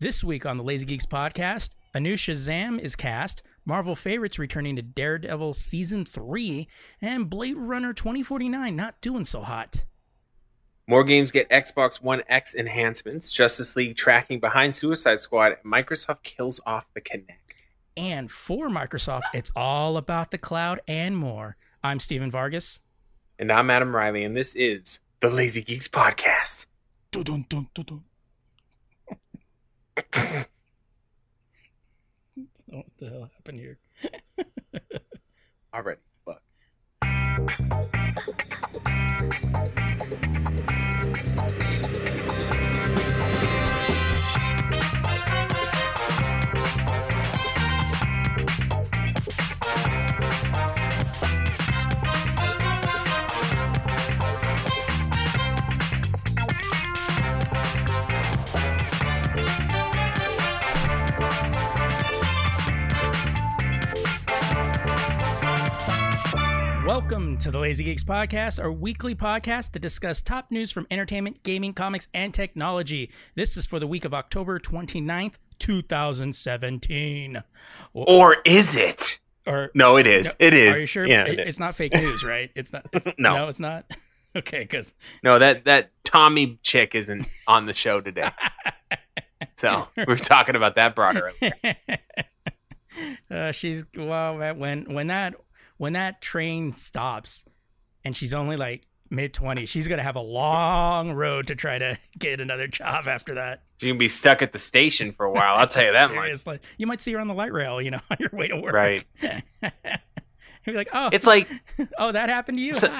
This week on the Lazy Geeks podcast, a new Shazam is cast, Marvel favorites returning to Daredevil season 3, and Blade Runner 2049 not doing so hot. More games get Xbox One X enhancements, Justice League tracking behind Suicide Squad, Microsoft kills off the Kinect. And for Microsoft, it's all about the cloud and more. I'm Stephen Vargas. And I'm Adam Riley, and this is the Lazy Geeks Podcast. Dun, dun, dun, what the hell happened here? Already, fuck. Welcome to the Lazy Geeks Podcast, our weekly podcast that discuss top news from entertainment, gaming, comics, and technology. This is for the week of October 29th, 2017. Or is it? Or No, it is. No, it is. Are you sure? Yeah, It- it's not fake news, right? It's not. It's, No. no, it's not. Okay, because No, that that Tommy chick isn't on the show today. So we were talking about that broad earlier. uh, she's well when when that when that train stops and she's only like mid 20s she's gonna have a long road to try to get another job after that She can be stuck at the station for a while. I'll tell you that much. You might see her on the light rail you know on your way to work Right. you'd be like oh It's like oh that happened to you So-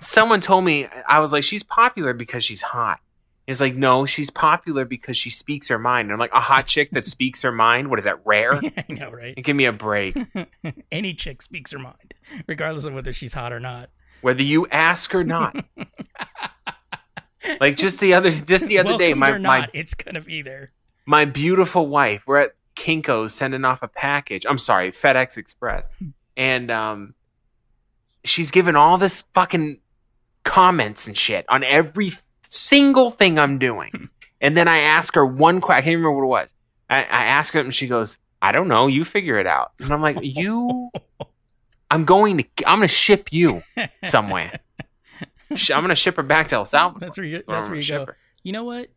someone told me I was like, she's popular because she's hot. It's like, no, she's popular because she speaks her mind. And I'm like, a hot chick that speaks her mind. What is that rare? i know right Give me a break. any chick speaks her mind regardless of whether she's hot or not Whether you ask or not. like just the other, just the other day, my or my it's gonna be there my beautiful wife. We're at Kinko's sending off a package. I'm sorry, FedEx Express, and um, she's given all this fucking comments and shit on every single thing I'm doing. Hmm. and then I ask her one question. I can't even remember what it was. I, I ask her, and she goes, "I don't know. You figure it out." And I'm like, "You." I'm going to. I'm going to ship you somewhere. I'm going to ship her back to El Salvador. that's where you that's where you ship go her. you know what?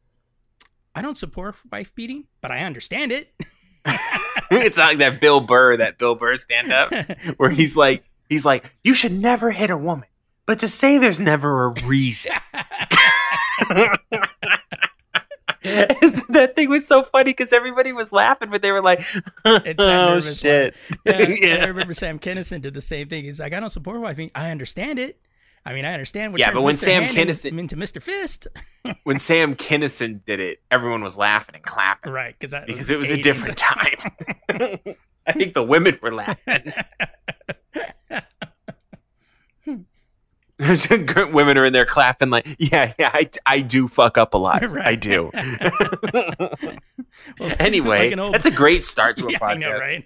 I don't support wife beating, but I understand it. it's not like that Bill Burr, that Bill Burr stand up where he's like, he's like, you should never hit a woman, but to say there's never a reason. that thing was so funny because everybody was laughing, but they were like, that "Oh nervous shit!" yeah, and I remember Sam Kinison did the same thing. He's like, I don't support wife beating. I understand it. I mean, I understand what you're doing. Yeah, but when Mr. Sam Hand Kinison- into Mr. Fist, when Sam Kinison did it, everyone was laughing and clapping right? Because because it was a different time. I think the women were laughing. women are in there clapping like, yeah, yeah, I, I do fuck up a lot. I do. Well, anyway, like old- that's a great start to a yeah, podcast. I know, right?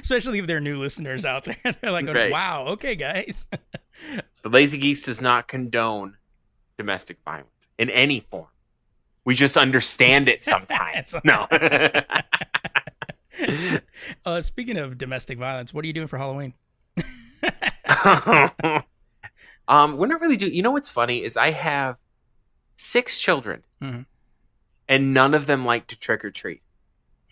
Especially if they're new listeners out there. They're like, Right. wow, okay, guys. The Lazy Geeks does not condone domestic violence in any form. We just understand it sometimes. no. uh, speaking of domestic violence, what are you doing for Halloween? Um, we're not really do. You know what's funny is I have six children, Mhm. and none of them like to trick or treat.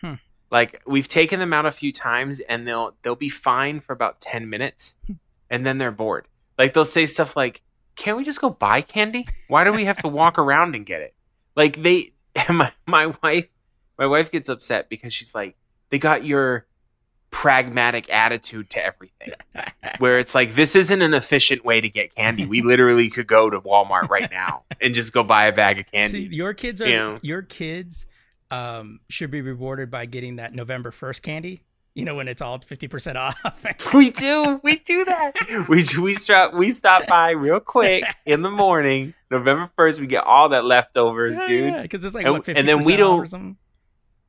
Hmm. Like we've taken them out a few times, and they'll they'll be fine for about ten minutes, Hmm. and then they're bored. Like they'll say stuff like, "Can't we just go buy candy? Why do we have to walk around and get it?" Like they, my my wife, my wife gets upset because she's like, "They got your." Pragmatic attitude to everything. Where it's like this isn't an efficient way to get candy. We literally could go to walmart right now and just go buy a bag of candy. See, your kids are You know? your kids um, should be rewarded by getting that November first candy. You know when it's all fifty percent off. we do. We do that. We we stop we stop by real quick in the morning. November 1st we get all that leftovers dude. because it's like And- what and then we don't-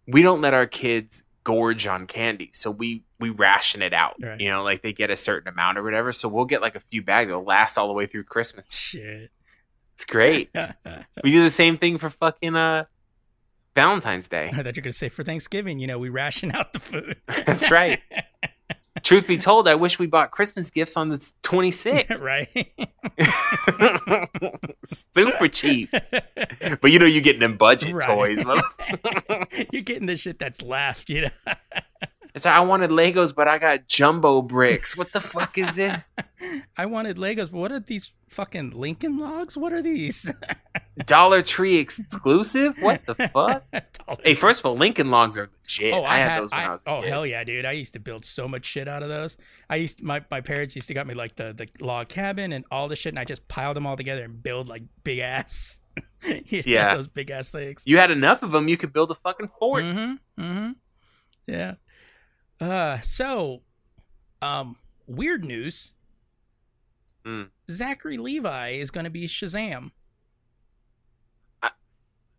we don't let our kids gorge on candy so we we ration it out Right. you know like they get a certain amount or whatever so we'll get like a few bags it'll last all the way through christmas Shit. it's great we do the same thing for fucking uh valentine's day I thought you were gonna say for Thanksgiving. You know we ration out the food. That's right. Truth be told i wish we bought christmas gifts on the 26th right. super cheap but you know you're getting them budget Right. toys You're getting the shit that's left. You know. It's like I wanted Legos, but I got jumbo bricks. What the fuck is it? I wanted Legos, but what are these fucking Lincoln logs? What are these? Dollar Tree exclusive? What the fuck? Hey, first of all, Lincoln Logs are legit. Oh, I, had, those when I, I- was oh kid. hell yeah, dude! I used to build so much shit out of those. I used my my parents used to got me like the the log cabin and all the shit, and I just piled them all together and build like big ass. Yeah. those big ass things. You had enough of them, you could build a fucking fort. Mm-hmm. Mm-hmm. Yeah. Uh. So, um, weird news. Mm. Zachary Levi is going to be Shazam.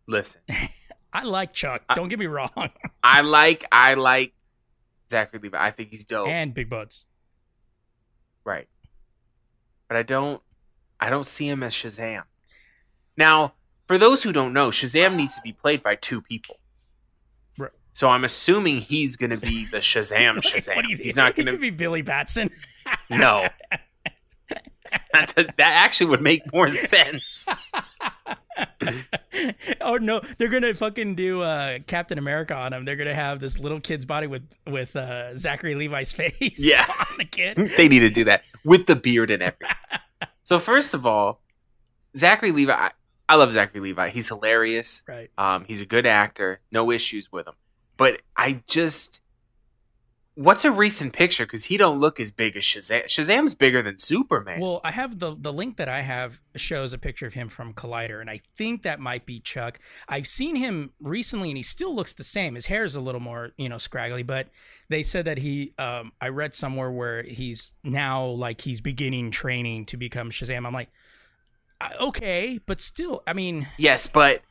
Listen, I like Chuck. I- Don't get me wrong. I like I like Zachary Levi. I think he's dope. and Big Butts. Right. But I don't I don't see him as Shazam. Now, for those who don't know, Shazam needs to be played by two people. So I'm assuming he's going to be the Shazam Shazam. What do you he's not going to be Billy Batson. No. that, that actually would make more sense. oh no, they're gonna fucking do uh, Captain America on him. They're gonna have this little kid's body with with uh, Zachary Levi's face. Yeah. on the kid. they need to do that with the beard and everything. So first of all, Zachary Levi I, I love Zachary Levi. He's hilarious. Right. Um, he's a good actor. No issues with him. But I just, what's a recent picture? Because he don't look as big as Shazam. Shazam's bigger than Superman. Well, I have the the link that I have shows a picture of him from Collider, and I think that might be Chuck. I've seen him recently, and he still looks the same. His hair is a little more, you know, scraggly, but they said that he. Um, I read somewhere where he's now like he's beginning training to become Shazam. I'm like, okay, but still, I mean, yes, but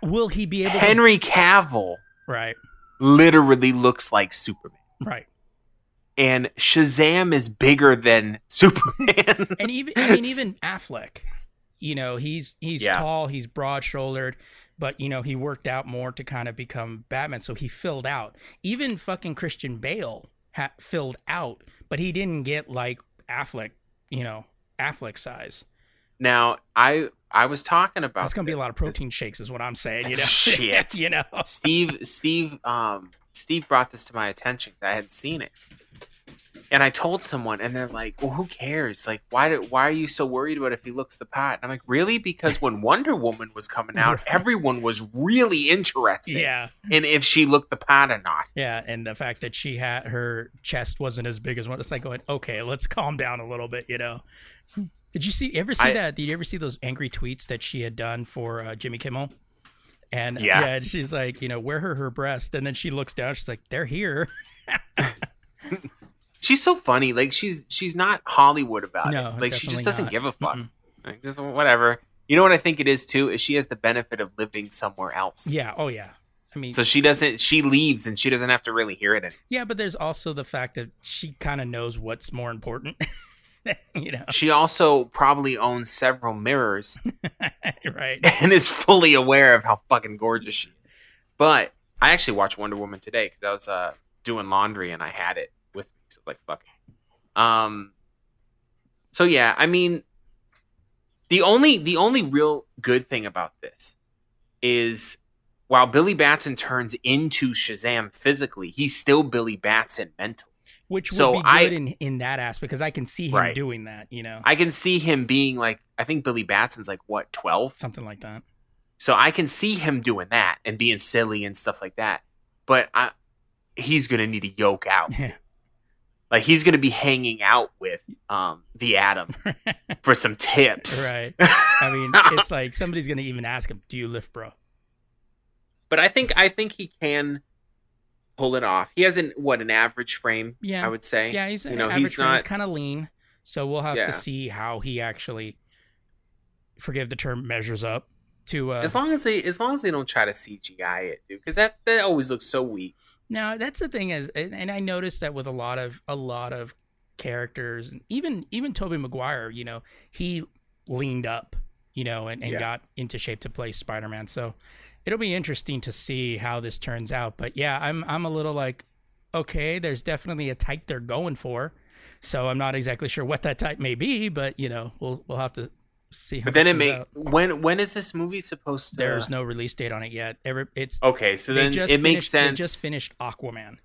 will he be able? Henry Cavill. Right, literally looks like Superman, right. and Shazam is bigger than Superman. and even I mean even Affleck, you know, he's he's Yeah. tall, he's broad shouldered, but you know he worked out more to kind of become Batman, so he filled out. Even fucking Christian Bale ha- filled out, but he didn't get like Affleck, you know, Affleck size. Now, I I was talking about That's gonna be a lot of protein shakes, is what I'm saying. You know, Shit. you know. Steve Steve um Steve brought this to my attention I hadn't seen it. And I told someone and they're like, "Well, who cares? Like why do, why are you so worried about if he looks the pot?" And I'm like, "Really? Because when Wonder Woman was coming out, everyone was really interested Yeah, in if she looked the pot or not." yeah, and the fact that she had her chest wasn't as big as one, it's like going, okay, let's calm down a little bit, you know. Did you see ever see I- that? Did you ever see those angry tweets that she had done for uh, Jimmy Kimmel? And Yeah. yeah, she's like, you know, wear her her breast, and then she looks down, she's like, they're here. She's so funny. Like she's she's not Hollywood about No, it. Like she just doesn't not. give a fuck. Mm-mm. Like just whatever. You know what I think it is too is she has the benefit of living somewhere else. Yeah, oh yeah. I mean, So she doesn't she leaves and she doesn't have to really hear it anymore. yeah, but there's also the fact that she kind of knows what's more important. you know, She also probably owns several mirrors right? and is fully aware of how fucking gorgeous she is. But I actually watched Wonder Woman today because I was uh, doing laundry and I had it with me. So like fuck. it. Um. So yeah, I mean, The only the only real good thing about this is while Billy Batson turns into Shazam physically, he's still Billy Batson mentally. Which would So be good I- in, in that aspect because I can see him Right. doing that, you know, I can see him being like I think Billy Batson's like what, 12? something like that. So I can see him doing that and being silly and stuff like that. But I he's going to need a yoke out. Yeah. Like he's going to be hanging out with um the Atom for some tips. right. I mean, it's like somebody's gonna even ask him, "Do you lift, bro?" but I think I think he can pull it off. He has an what an average frame, Yeah. I would say. Yeah, he's you an know, average he's frame. He's kind of lean, so we'll have Yeah. to see how he actually, forgive the term, measures up to. Uh, as long as they as long as they don't try to CGI it, dude, because that that always looks so weak. Now that's the thing is, and, and I noticed that with a lot of a lot of characters, even even Tobey Maguire, you know, he leaned up, you know, and, and Yeah. got into shape to play Spider Man. So it'll be interesting to see how this turns out. But yeah, I'm I'm a little like, okay, there's definitely a type they're going for. So I'm not exactly sure what that type may be, but you know, we'll we'll have to see. How But then it may out. when when is this movie supposed to? There's no release date on it yet. Every, it's Okay, so then just it makes sense. They just finished Aquaman,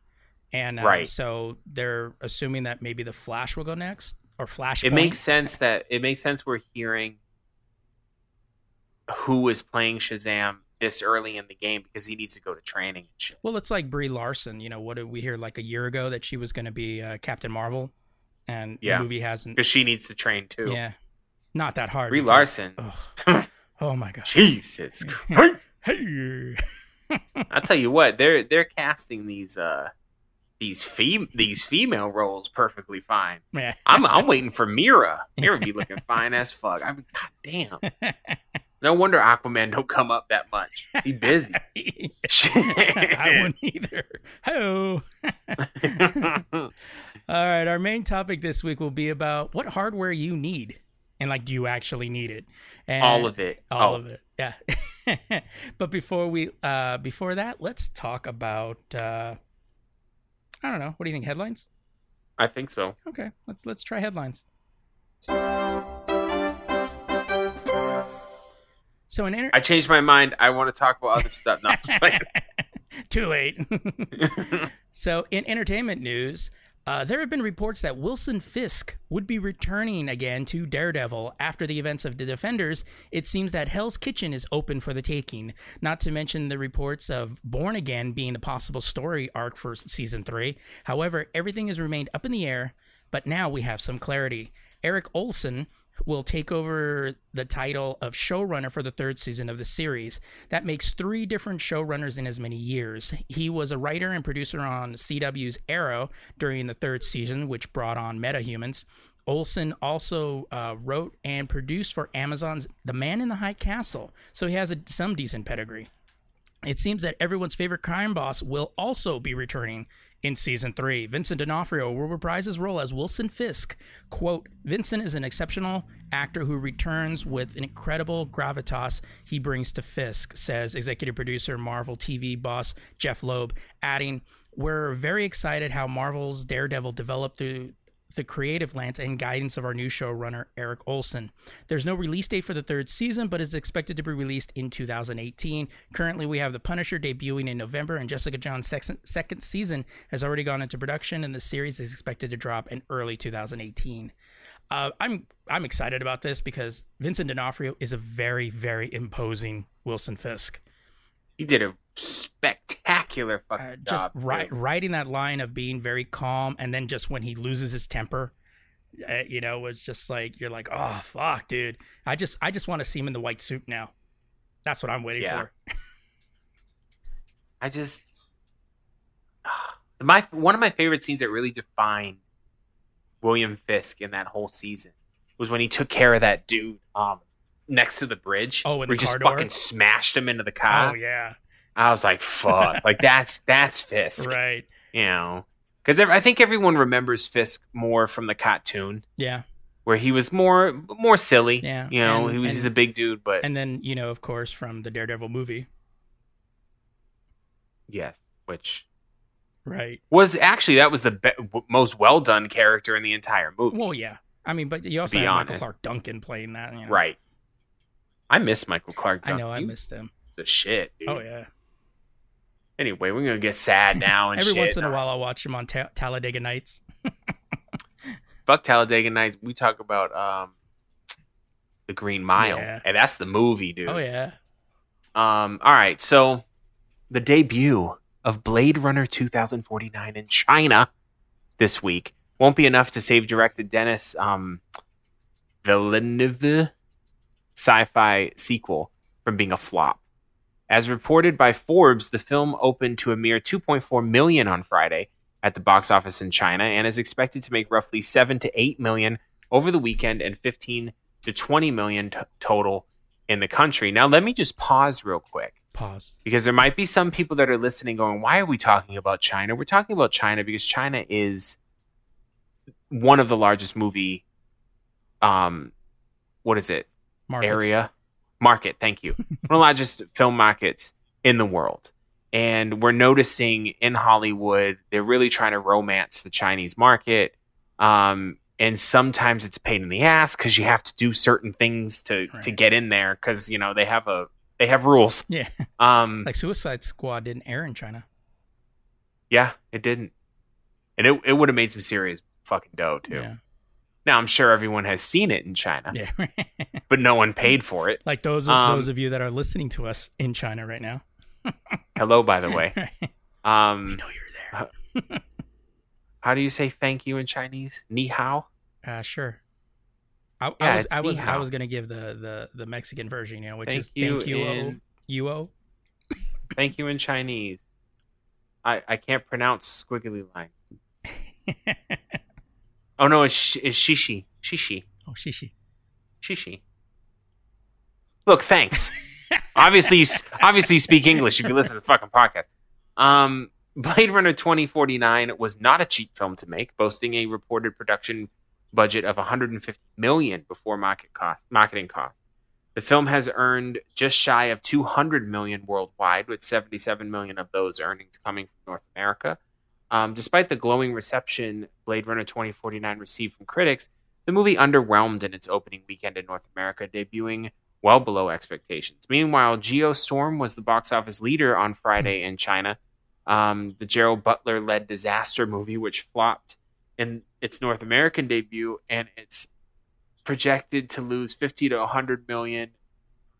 and uh, Right. So they're assuming that maybe the Flash will go next, or Flash. it makes sense that it makes sense we're hearing who is playing Shazam this early in the game because he needs to go to training and shit. Well, it's like Brie Larson. You know, what did we hear like a year ago that she was going to be uh, Captain Marvel, and Yeah. the movie hasn't. Because she needs to train too. Yeah, not that hard. Brie because- Larson. Ugh. oh my god. Jesus Christ. Hey. I'll tell you what, they're they're casting these uh these fem- these female roles perfectly fine. Yeah. I'm I'm waiting for Mera. Mera be looking fine as fuck. I mean, god damn. No wonder Aquaman don't come up that much. He busy. I wouldn't either. Ho. All right, our main topic this week will be about what hardware you need, and like, do you actually need it? And All of it. all Oh, of it, yeah. but before we, uh, before that, let's talk about. Uh, I don't know. What do you think? Headlines? I think so. Okay, let's let's try headlines. So an inter- I changed my mind. I want to talk about other stuff. No, I'm just playing. Too late. so, in entertainment news, uh, there have been reports that Wilson Fisk would be returning again to Daredevil after the events of The Defenders. It seems that Hell's Kitchen is open for the taking, not to mention the reports of Born Again being a possible story arc for season three. However, everything has remained up in the air, but now we have some clarity. Eric Olson will take over the title of showrunner for the third season of the series. That makes three different showrunners in as many years. He was a writer and producer on CW's Arrow during the third season, which brought on metahumans. Olson also uh, wrote and produced for Amazon's The Man in the High Castle, so he has a, some decent pedigree. It seems that everyone's favorite crime boss will also be returning in season three. Vincent D'Onofrio will reprise his role as Wilson Fisk. Quote, Vincent is an exceptional actor who returns with an incredible gravitas he brings to Fisk, says executive producer Marvel TV boss Jeph Loeb, adding, We're very excited how Marvel's Daredevil developed through the creative lens and guidance of our new showrunner, Eric Olson. There's no release date for the third season, but is expected to be released in 2018. Currently, we have The Punisher debuting in November, and Jessica Jones' second, second season has already gone into production, and the series is expected to drop in early 2018. Uh, I'm I'm excited about this because Vincent D'Onofrio is a very very imposing Wilson Fisk. He did a spectacular fucking Uh, just job. writing that line of being very calm and then just when he loses his temper uh, you know it's just like you're like oh fuck dude i just i just want to see him in the white suit now that's what i'm waiting Yeah. for I just my one of my favorite scenes that really defined William Fisk in that whole season was when he took care of that dude um next to the bridge. Oh, in where the he car just door? fucking smashed him into the car. oh yeah I was like, fuck, like that's that's Fisk, right you know? Because I think everyone remembers Fisk more from the cartoon, yeah where he was more more silly. Yeah, you know, and- he was and- a big dude, but and then you know of course from the daredevil movie yes, which right was actually that was the be- most well done character in the entire movie. well yeah i mean but you also be have michael clarke duncan playing that you know? Right. I miss Michael Clarke. I know I missed them. the shit. Dude. Oh yeah. Anyway, we're gonna get sad now and Every shit. once in a while, I'll watch them on Ta- Talladega Nights. Fuck Talladega Nights. We talk about um, the Green Mile, Yeah. and that's the movie, dude. Oh yeah. Um. All right. So, the debut of Blade Runner 2049 in China this week won't be enough to save director Denis um, Villeneuve sci-fi sequel from being a flop. As reported by Forbes, the film opened to a mere 2.4 million on Friday at the box office in China and is expected to make roughly 7 to 8 million over the weekend and 15 to 20 million t- total in the country. Now, let me just pause real quick Pause. because there might be some people that are listening going, Why are we talking about China? We're talking about China because China is one of the largest movie, um, what is it? Markets. area market thank you one of the largest film markets in the world and we're noticing in hollywood they're really trying to romance the chinese market um, and sometimes it's a pain in the ass because you have to do certain things to to get in there because you know they have a they have rules Yeah. um Like Suicide Squad didn't air in China. yeah it didn't and it, it would have made some serious fucking dough too Yeah. Now i'm sure everyone has seen it in china Yeah. but no one paid for it like those of Um, those of you that are listening to us in China right now. hello by the way we um know you're there. How do you say thank you in Chinese? Ni hao? Uh, sure. I, Yeah, I was I was I was gonna give the, the the Mexican version, you know, which Thank is you thank you in- you oh Thank you in Chinese. I, I can't pronounce squiggly lines. Oh no, it's, it's shishi. Shishi. oh shishi. Shishi. Look, thanks. obviously, you, obviously you speak English if you listen to the fucking podcast. Um, Blade Runner 2049 was not a cheap film to make, boasting a reported production budget of 150 million before market cost, marketing costs. The film has earned just shy of 200 million worldwide, with 77 million of those earnings coming from North America. Um, despite the glowing reception Blade Runner 2049 received from critics, the movie underwhelmed in its opening weekend in North America, debuting well below expectations. Meanwhile, Geostorm was the box office leader on Friday in China. Um, the Gerald Butler led disaster movie, which flopped in its North American debut, and it's projected to lose 50 to 100 million,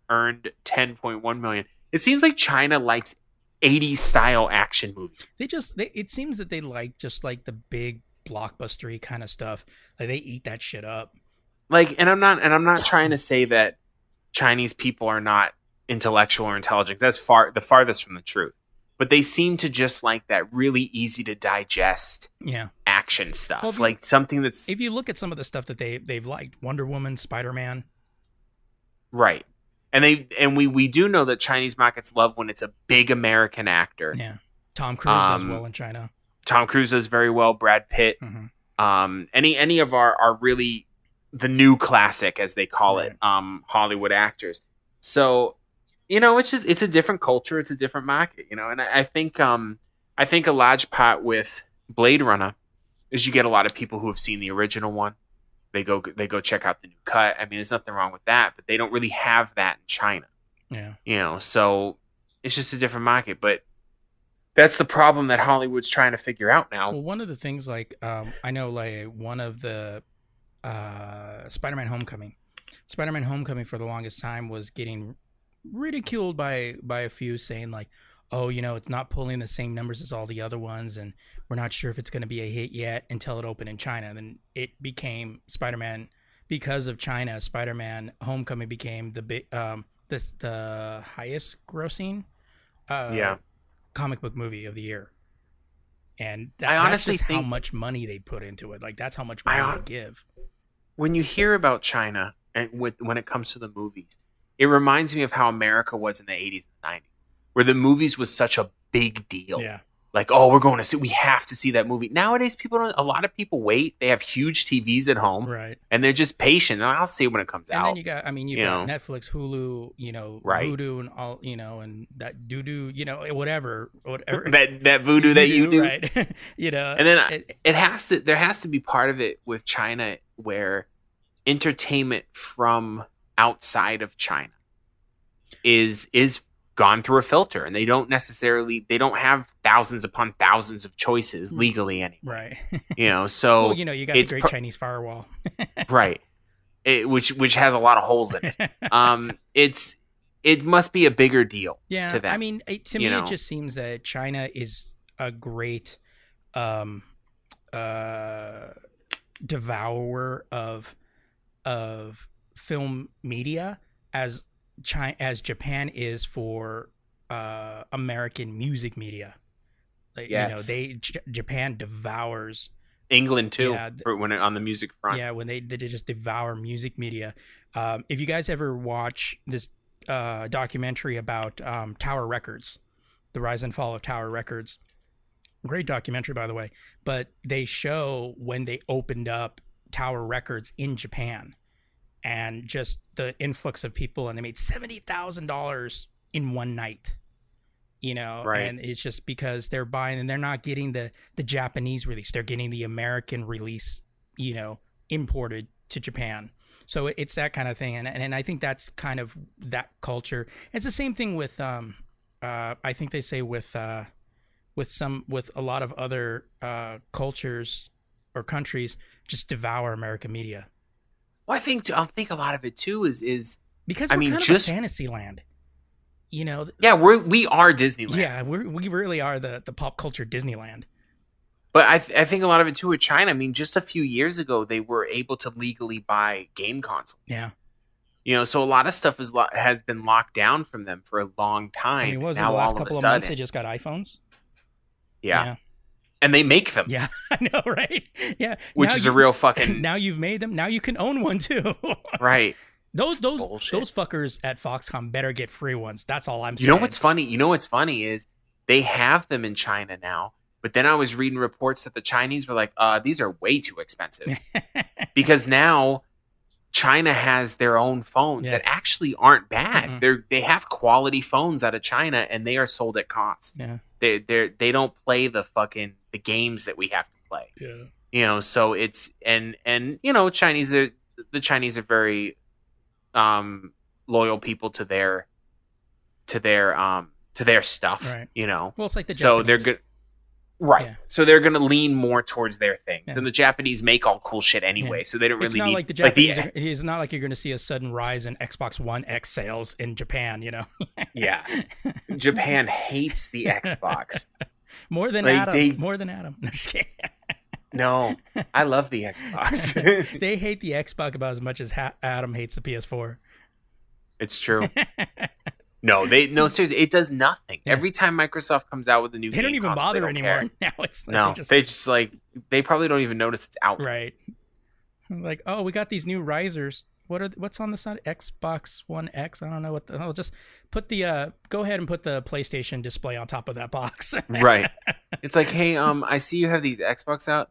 earned 10.1 million. It seems like China likes 80s style action movies. They just they, it seems that they like just like the big blockbustery kind of stuff. Like they eat that shit up. like and i'm not and i'm not trying to say that chinese people are not intellectual or intelligent that's far the farthest from the truth but they seem to just like that really easy to digest Yeah. action stuff Well, if you- like something that's If you look at some of the stuff that they they've liked, Wonder Woman, Spider Man. right and they and we we do know that chinese markets love when it's a big american actor Yeah. Tom Cruise does Um, well in China. tom cruise does very well brad pitt hmm um, any any of our are really the new classic as they call it um, Hollywood actors. So you know it's just it's a different culture, it's a different market, you know. And I, I think um, I think a large part with Blade Runner is you get a lot of people who have seen the original one. They go they go check out the new cut. I mean, there's nothing wrong with that, but they don't really have that in China Yeah. you know so it's just a different market but that's the problem that hollywood's trying to figure out now Well, one of the things like um, I know like one of the uh, Spider-Man: Homecoming, Spider-Man: Homecoming for the longest time was getting ridiculed by by a few, saying like, "Oh, you know, it's not pulling the same numbers as all the other ones, and we're not sure if it's going to be a hit yet until it opened in China." Then it became Spider-Man because of China. Spider-Man: Homecoming became the big um this the highest grossing uh, Yeah. comic book movie of the year. And that, I that's honestly just how much money they put into it. Like that's how much money hon- they give. when you hear about china and with when it comes to the movies it reminds me of how america was in the 80s and 90s where the movies was such a big deal Yeah, like oh we're going to see we have to see that movie nowadays people don't a lot of people wait they have huge tvs at home right. and they're just patient And i'll see it when it comes out. And out then you got, I mean, you've you got know. Netflix, Hulu, you know, Right. Vudu, and all, you know, and that doo doo, you know, eh, whatever, whatever. that that voodoo that you do right? you know, And then it- it has to there has to be part of it with China where entertainment from outside of China is is gone through a filter and they don't necessarily they don't have thousands upon thousands of choices legally anymore Right. you know so well, you know, you got the Great Chinese Firewall. right it, which which has a lot of holes in it um it's it must be a bigger deal yeah. to them I mean, it, to me, know? it just seems that China is a great um, uh, devourer of of film media as China as Japan is for uh, American music media. Like, You know, they J- Japan devours england too Yeah, th- when it, on the music front Yeah, when they they just devour music media. Um, if you guys ever watch this uh, documentary about um, Tower Records, the rise and fall of Tower Records, great documentary by the way. But they show when they opened up Tower Records in Japan, and just the influx of people, and they made seventy thousand dollars in one night. You know, Right. and it's just because they're buying and they're not getting the the Japanese release; they're getting the American release you know imported to Japan. So it's that kind of thing, and and, and I think that's kind of that culture. It's the same thing with um, uh, I think they say with uh, with some with a lot of other uh, cultures or countries just devour American media well i think i think a lot of it too is is because I we're mean, kind just- of a fantasy land. You know, yeah we're we are disneyland yeah, we we really are the the pop culture Disneyland. But I, th- I think a lot of it too with China. I mean, just a few years ago, they were able to legally buy game consoles. Yeah, You know, so a lot of stuff is lo- has been locked down from them for a long time. I mean, was it, the last couple of a months sudden, they just got iPhones. yeah. And they make them, yeah, I know, right? Yeah, which Now is you- a real fucking now you've made them. Now you can own one too. right. those those Bullshit. those fuckers at Foxconn better get free ones. That's all I'm You saying. You know what's funny? You know what's funny is they have them in China now. But then I was reading reports that the Chinese were like, uh, these are way too expensive. because now China has their own phones Yeah. that actually aren't bad. Mm-mm. They're they have quality phones out of China and they are sold at cost. yeah, They they they don't play the fucking the games that we have to play. yeah, You know, so it's and and you know Chinese are the Chinese are very um loyal people to their to their um to their stuff. Right. You know, Well, it's like the so they're good. Right. Yeah. So they're going to lean more towards their things. Yeah. And the Japanese make all cool shit anyway, so they don't really It's not need like the Japanese. are, it's not like you're going to see a sudden rise in Xbox One X sales in Japan. You know, yeah. Japan hates the Xbox. more than Like, Adam. they- More than Adam. No, just kidding. No, I love the Xbox. they hate the Xbox about as much as ha- Adam hates the PS4. it's true. No, they no seriously, it does nothing. Yeah. Every time Microsoft comes out with a new They don't even console, bother don't anymore. care. Now it's like No, they just they just like they probably don't even notice it's out. right. Like, oh, we got these new risers. What are what's on the side? Xbox One X. I don't know what. The, I'll just put the uh. Go ahead and put the PlayStation display on top of that box. Right. It's like, hey, um, I see you have these Xbox out.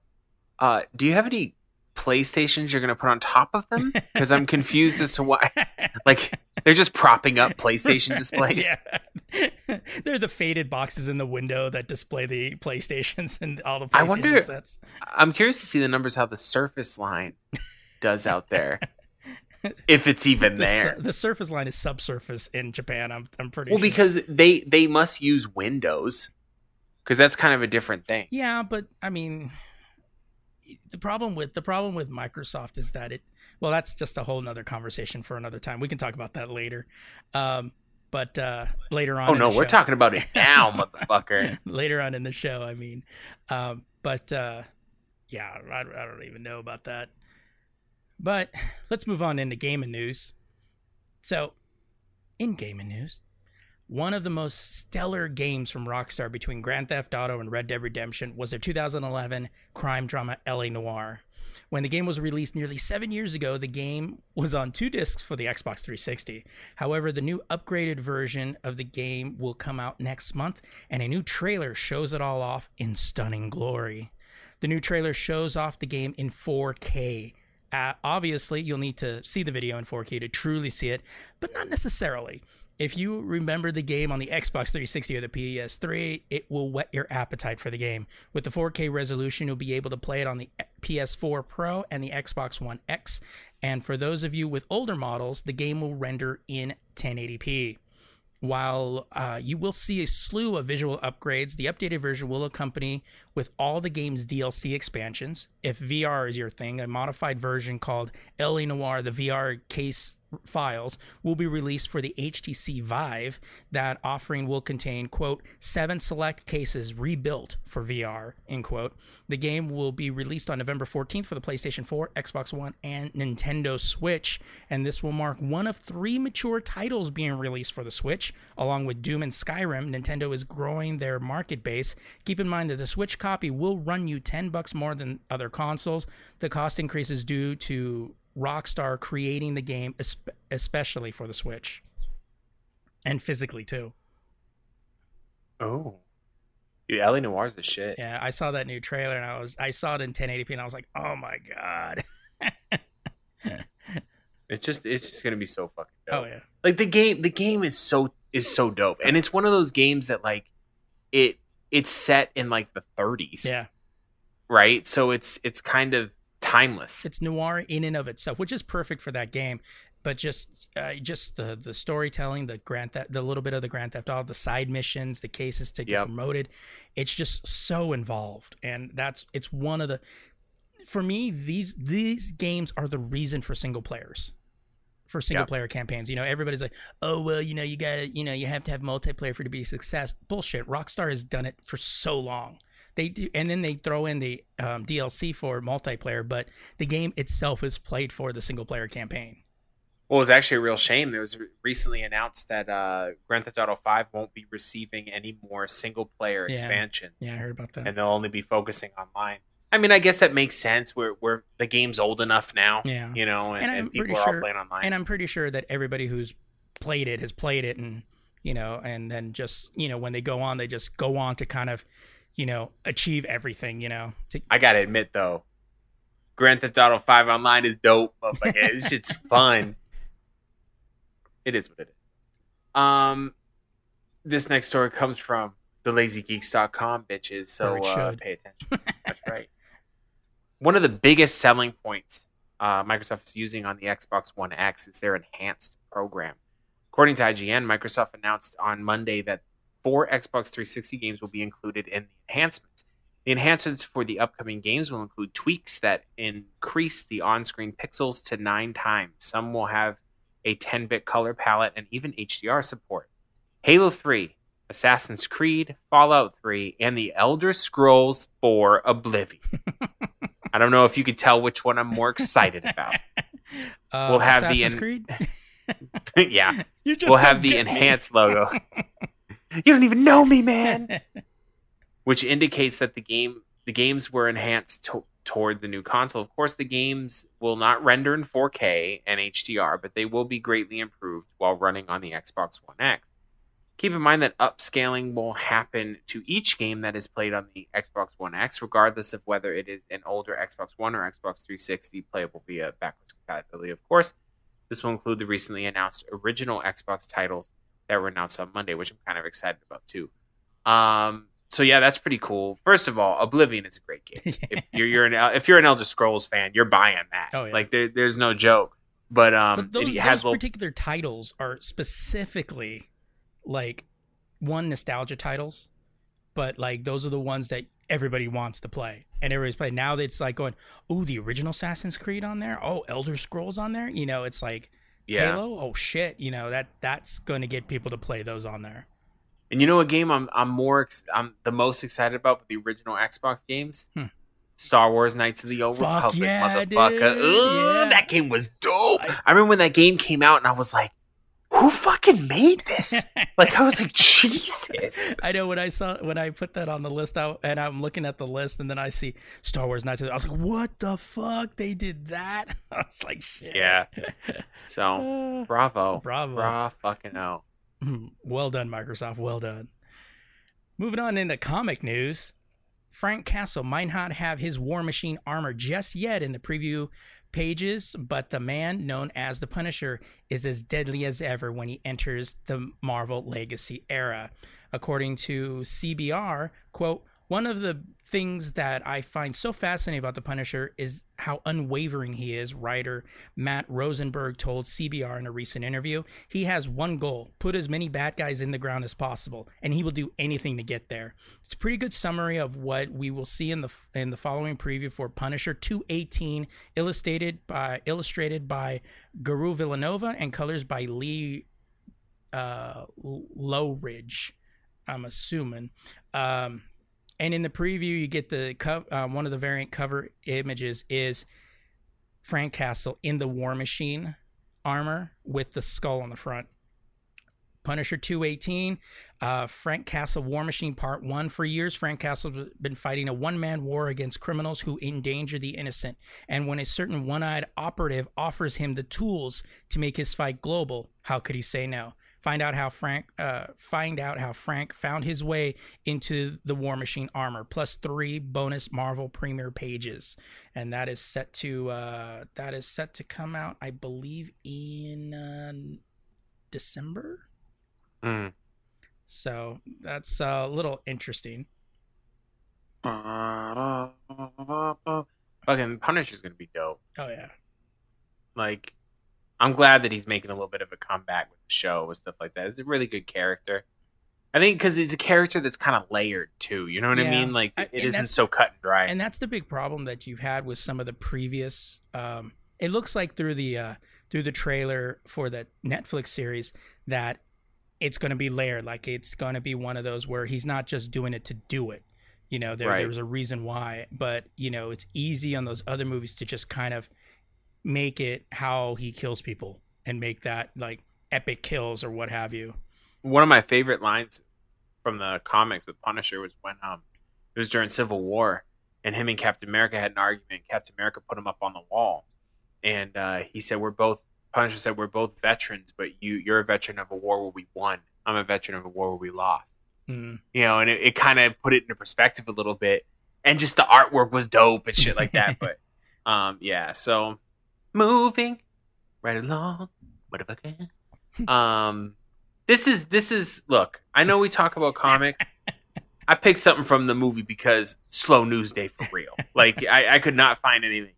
Uh, do you have any PlayStations you're gonna put on top of them? Because I'm confused as to why. Like they're just propping up PlayStation displays. Yeah. They're the faded boxes in the window that display the PlayStations and all the PlayStation I wonder- sets. I'm curious to see the numbers how the Surface line does out there, if it's even The, there. the Surface line is subsurface in Japan. I'm I'm pretty Well, sure. because they they must use Windows, because that's kind of a different thing. Yeah, but I mean, the problem with the problem with Microsoft is that it. Well, that's just a whole nother conversation for another time. We can talk about that later. Um, but uh, later on. Oh no, we're talking about it now, motherfucker. later on in the show. I mean, um, but uh, yeah, I, I don't even know about that. But let's move on into gaming news. So, in gaming news, one of the most stellar games from Rockstar between Grand Theft Auto and Red Dead Redemption was their 2011 crime drama LA Noire. When the game was released nearly seven years ago, the game was on two discs for the Xbox 360. However, the new upgraded version of the game will come out next month, and a new trailer shows it all off in stunning glory. The new trailer shows off the game in 4K. Uh, obviously, you'll need to see the video in 4K to truly see it, but not necessarily. If you remember the game on the Xbox 360 or the PS3, it will whet your appetite for the game. With the 4K resolution, you'll be able to play it on the PS4 Pro and the Xbox One X. And for those of you with older models, the game will render in 1080p. while uh, you will see a slew of visual upgrades, the updated version will accompany with all the game's DLC expansions. If VR is your thing, a modified version called LA Noire, the VR case files will be released for the HTC Vive. That offering will contain, quote, seven select cases rebuilt for VR, end quote. The game will be released on November 14th for the PlayStation 4, Xbox One, and Nintendo Switch. And this will mark one of three mature titles being released for the Switch. Along with Doom and Skyrim, Nintendo is growing their market base. Keep in mind that the Switch copy will run you 10 bucks more than other consoles. The cost increase is due to Rockstar creating the game, especially for the Switch, and physically too. Oh, Dude, LA Noire's the shit. Yeah, I saw that new trailer and I was I saw it in 1080p and I was like, oh my god. it's just it's just gonna be so fucking dope. Oh yeah. Like the game the game is so is so dope. And it's one of those games that like it it's set in like the 30s. Yeah. Right? So it's it's kind of timeless. It's noir in and of itself, which is perfect for that game. But just uh, just the the storytelling, the Grand Theft, the little bit of the Grand Theft Auto, the side missions, the cases to get yep. promoted, it's just so involved, and that's it's one of the for me these these games are the reason for single players for single yep. player campaigns. You know, everybody's like, "Oh, well, you know, you got to, you know, you have to have multiplayer for it to be a success." Bullshit. Rockstar has done it for so long. They do, and then they throw in the um, DLC for multiplayer, but the game itself is played for the single player campaign. Well, it's actually a real shame. It was recently announced that uh, Grand Theft Auto Five won't be receiving any more single player yeah. expansion. Yeah, I heard about that. And they'll only be focusing online. I mean, I guess that makes sense. Where where the game's old enough now. Yeah, you know, and, and, and people are sure, all playing online. And I'm pretty sure that everybody who's played it has played it, and you know, and then just you know, when they go on, they just go on to kind of you know, achieve everything, you know. To- I gotta admit though, Grand Theft Auto Five Online is dope. but Like it's just fun. It is what it is. Um, this next story comes from thelazygeeks.com, bitches. So uh, pay attention. That's right. One of the biggest selling points uh, Microsoft is using on the Xbox One X is their enhanced program. According to IGN, Microsoft announced on Monday that four Xbox 360 games will be included in the enhancements. The enhancements for the upcoming games will include tweaks that increase the on screen pixels to nine times. Some will have a 10 bit color palette and even HDR support. Halo 3, Assassin's Creed, Fallout 3, and The Elder Scrolls 4 Oblivion. I don't know if you could tell which one I'm more excited about. Uh, we'll have Assassin's the en- Creed. yeah, we'll have the enhanced logo. You don't even know me, man. Which indicates that the game the games were enhanced to, toward the new console. Of course, the games will not render in 4K and HDR, but they will be greatly improved while running on the Xbox One X. Keep in mind that upscaling will happen to each game that is played on the Xbox One X, regardless of whether it is an older Xbox One or Xbox 360 playable via backwards compatibility, of course. This will include the recently announced original Xbox titles that were announced on Monday, which I'm kind of excited about too. Um, so yeah, that's pretty cool. First of all, Oblivion is a great game. if you're, you're an if you're an Elder Scrolls fan, you're buying that. Oh, yeah. Like there, there's no joke. But um, but those, it has those little... particular titles are specifically like one nostalgia titles, but like those are the ones that everybody wants to play and everybody's playing. Now it's like going, oh, the original Assassin's Creed on there. Oh, Elder Scrolls on there. You know, it's like yeah. Halo, oh shit, you know that that's going to get people to play those on there. And you know a game I'm I'm more I'm the most excited about with the original Xbox games. Hmm. Star Wars Knights of the Old Fuck Republic, yeah, motherfucker. Ooh, yeah. That game was dope. I, I remember when that game came out, and I was like, who fucking made this? like I was like, Jesus. I know when I saw when I put that on the list out and I'm looking at the list and then I see Star Wars Knights. I was like, what the fuck? They did that? I was like, shit. Yeah. So uh, bravo. Bravo. Bra fucking out. Well done, Microsoft. Well done. Moving on into comic news. Frank Castle might not have his War Machine armor just yet in the preview pages, but the man known as the Punisher is as deadly as ever when he enters the Marvel Legacy era. According to CBR, quote, one of the things that I find so fascinating about the Punisher is how unwavering he is. Writer Matt Rosenberg told CBR in a recent interview, he has one goal: put as many bad guys in the ground as possible, and he will do anything to get there. It's a pretty good summary of what we will see in the in the following preview for Punisher 218, illustrated by illustrated by Guiu Vilanova and colors by Lee uh, Loughridge. I'm assuming. Um, and in the preview, you get the uh, one of the variant cover images is Frank Castle in the War Machine armor with the skull on the front. Punisher 218, uh, Frank Castle War Machine Part 1. For years, Frank Castle has been fighting a one man war against criminals who endanger the innocent. And when a certain one eyed operative offers him the tools to make his fight global, how could he say no? Find out how Frank uh, find out how Frank found his way into the War Machine armor. Plus three bonus Marvel Premiere pages, and that is set to uh, that is set to come out, I believe, in uh, December. Mm. So that's a little interesting. Fucking Punisher's gonna be dope. Oh yeah, Like, I'm glad that he's making a little bit of a comeback with the show with stuff like that. It's a really good character. I think because he's a character that's kind of layered too. You know what I mean? Like it and isn't so cut and dry. and that's the big problem that you've had with some of the previous. Um, it looks like through the uh, through the trailer for the Netflix series that it's going to be layered. Like it's going to be one of those where he's not just doing it to do it. You know, there Right. there's a reason why, but you know, it's easy on those other movies to just kind of make it how he kills people and make that like epic kills or what have you. One of my favorite lines from the comics with Punisher was when um it was during Civil War and him and Captain America had an argument. Captain America put him up on the wall, and uh, he said, "We're both." Punisher said, "We're both veterans, but you you're a veteran of a war where we won. I'm a veteran of a war where we lost." Mm. you know, and it, it kind of put it into perspective a little bit. And just the artwork was dope and shit like that. but um, yeah, so moving right along, motherfucker. Um, this is this is look. I know we talk about comics. I picked something from the movie because slow news day for real. Like I, I could not find anything.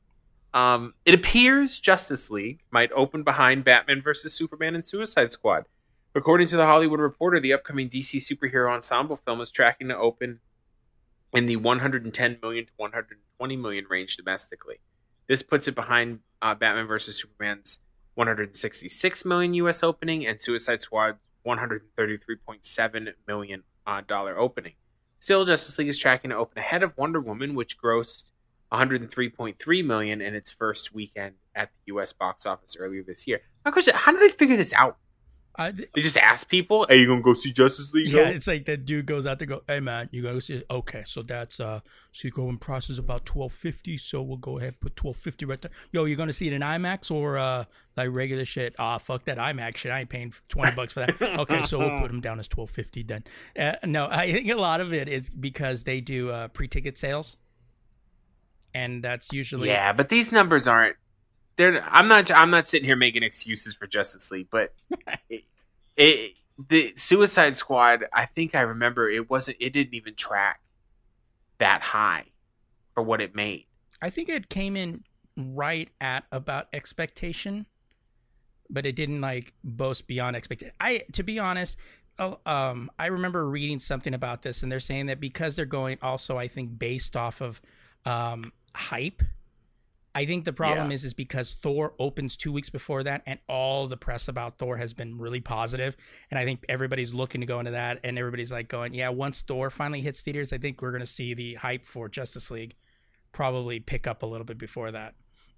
Um, it appears Justice League might open behind Batman versus Superman and Suicide Squad. According to the Hollywood Reporter, the upcoming DC superhero ensemble film is tracking to open in the 110 million to 120 million range domestically. This puts it behind uh, Batman vs Superman's 166 million U.S. opening and Suicide Squad's 133.7 million uh, dollar opening. Still, Justice League is tracking to open ahead of Wonder Woman, which grossed 103.3 million in its first weekend at the U.S. box office earlier this year. My question: How did they figure this out? I, They just ask people, "Are you gonna go see Justice League?" Yeah, no?" it's like that dude goes out there, go, hey man, you gotta see. Okay, so that's uh, so you go in process about twelve fifty. So we'll go ahead and put twelve fifty right there. Yo, you're gonna see it in IMAX or uh, like regular shit? Ah, fuck that IMAX shit. I ain't paying twenty bucks for that. Okay, so we'll put them down as twelve fifty then. Uh, no, I think a lot of it is because they do uh, pre-ticket sales, and that's usually Yeah, but these numbers aren't. They're. I'm not. I'm not sitting here making excuses for Justice League, but it, it, the Suicide Squad. I think I remember it wasn't. It didn't even track that high for what it made. I think it came in right at about expectation, but it didn't like boast beyond expectation. I, to be honest, oh, um, I remember reading something about this, and they're saying that because they're going also, I think, based off of um, hype. I think the problem Yeah. is is because Thor opens two weeks before that, and all the press about Thor has been really positive, and I think everybody's looking to go into that, and everybody's like going, yeah, once Thor finally hits theaters, I think we're going to see the hype for Justice League probably pick up a little bit before that.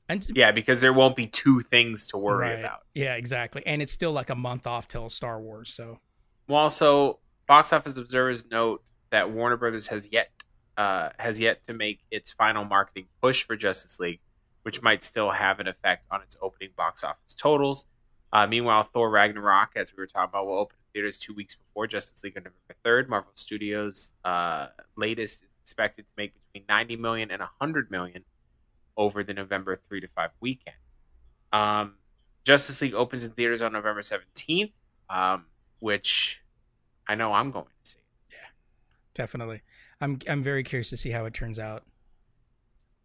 And Yeah, because there won't be two things to worry Right. about. Yeah, exactly. And it's still like a month off till Star Wars, so Well, also, box office observers note that Warner Brothers has yet uh, has yet to make its final marketing push for Justice League, which might still have an effect on its opening box office totals. Uh, meanwhile, Thor Ragnarok, as we were talking about, will open in theaters two weeks before Justice League on November third. Marvel Studios' uh, latest is expected to make between 90 million and 100 million over the November three to five weekend. Um, Justice League opens in theaters on November seventeenth. Um, which I know I'm going to see. Yeah, definitely. I'm I'm very curious to see how it turns out.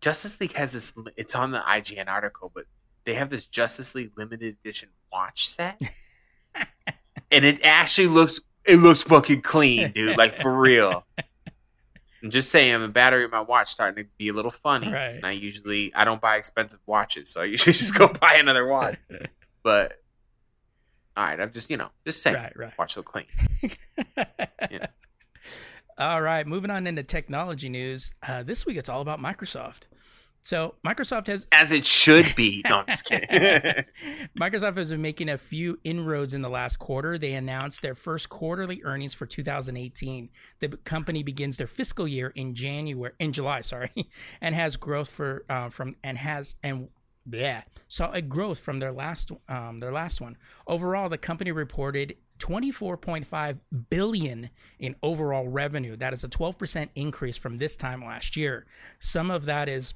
Justice League has this. It's on the IGN article, but they have this Justice League limited edition watch set, and it actually looks it looks fucking clean, dude. Like for real. I'm just saying, the battery in my watch starting to be a little funny. Right. And I usually I don't buy expensive watches, so I usually just go buy another watch. But all right, I'm just you know just saying, Right, right. watch look clean. Yeah. All right, moving on into technology news. Uh, this week it's all about Microsoft. So Microsoft has As it should be. No, I'm just kidding. Microsoft has been making a few inroads in the last quarter. They announced their first quarterly earnings for 2018. The company begins their fiscal year in January, in July, sorry, and has growth for uh, from and has and yeah saw a growth from their last um, their last one. Overall, the company reported 24.5 billion in overall revenue. That is a 12% increase from this time last year. Some of that is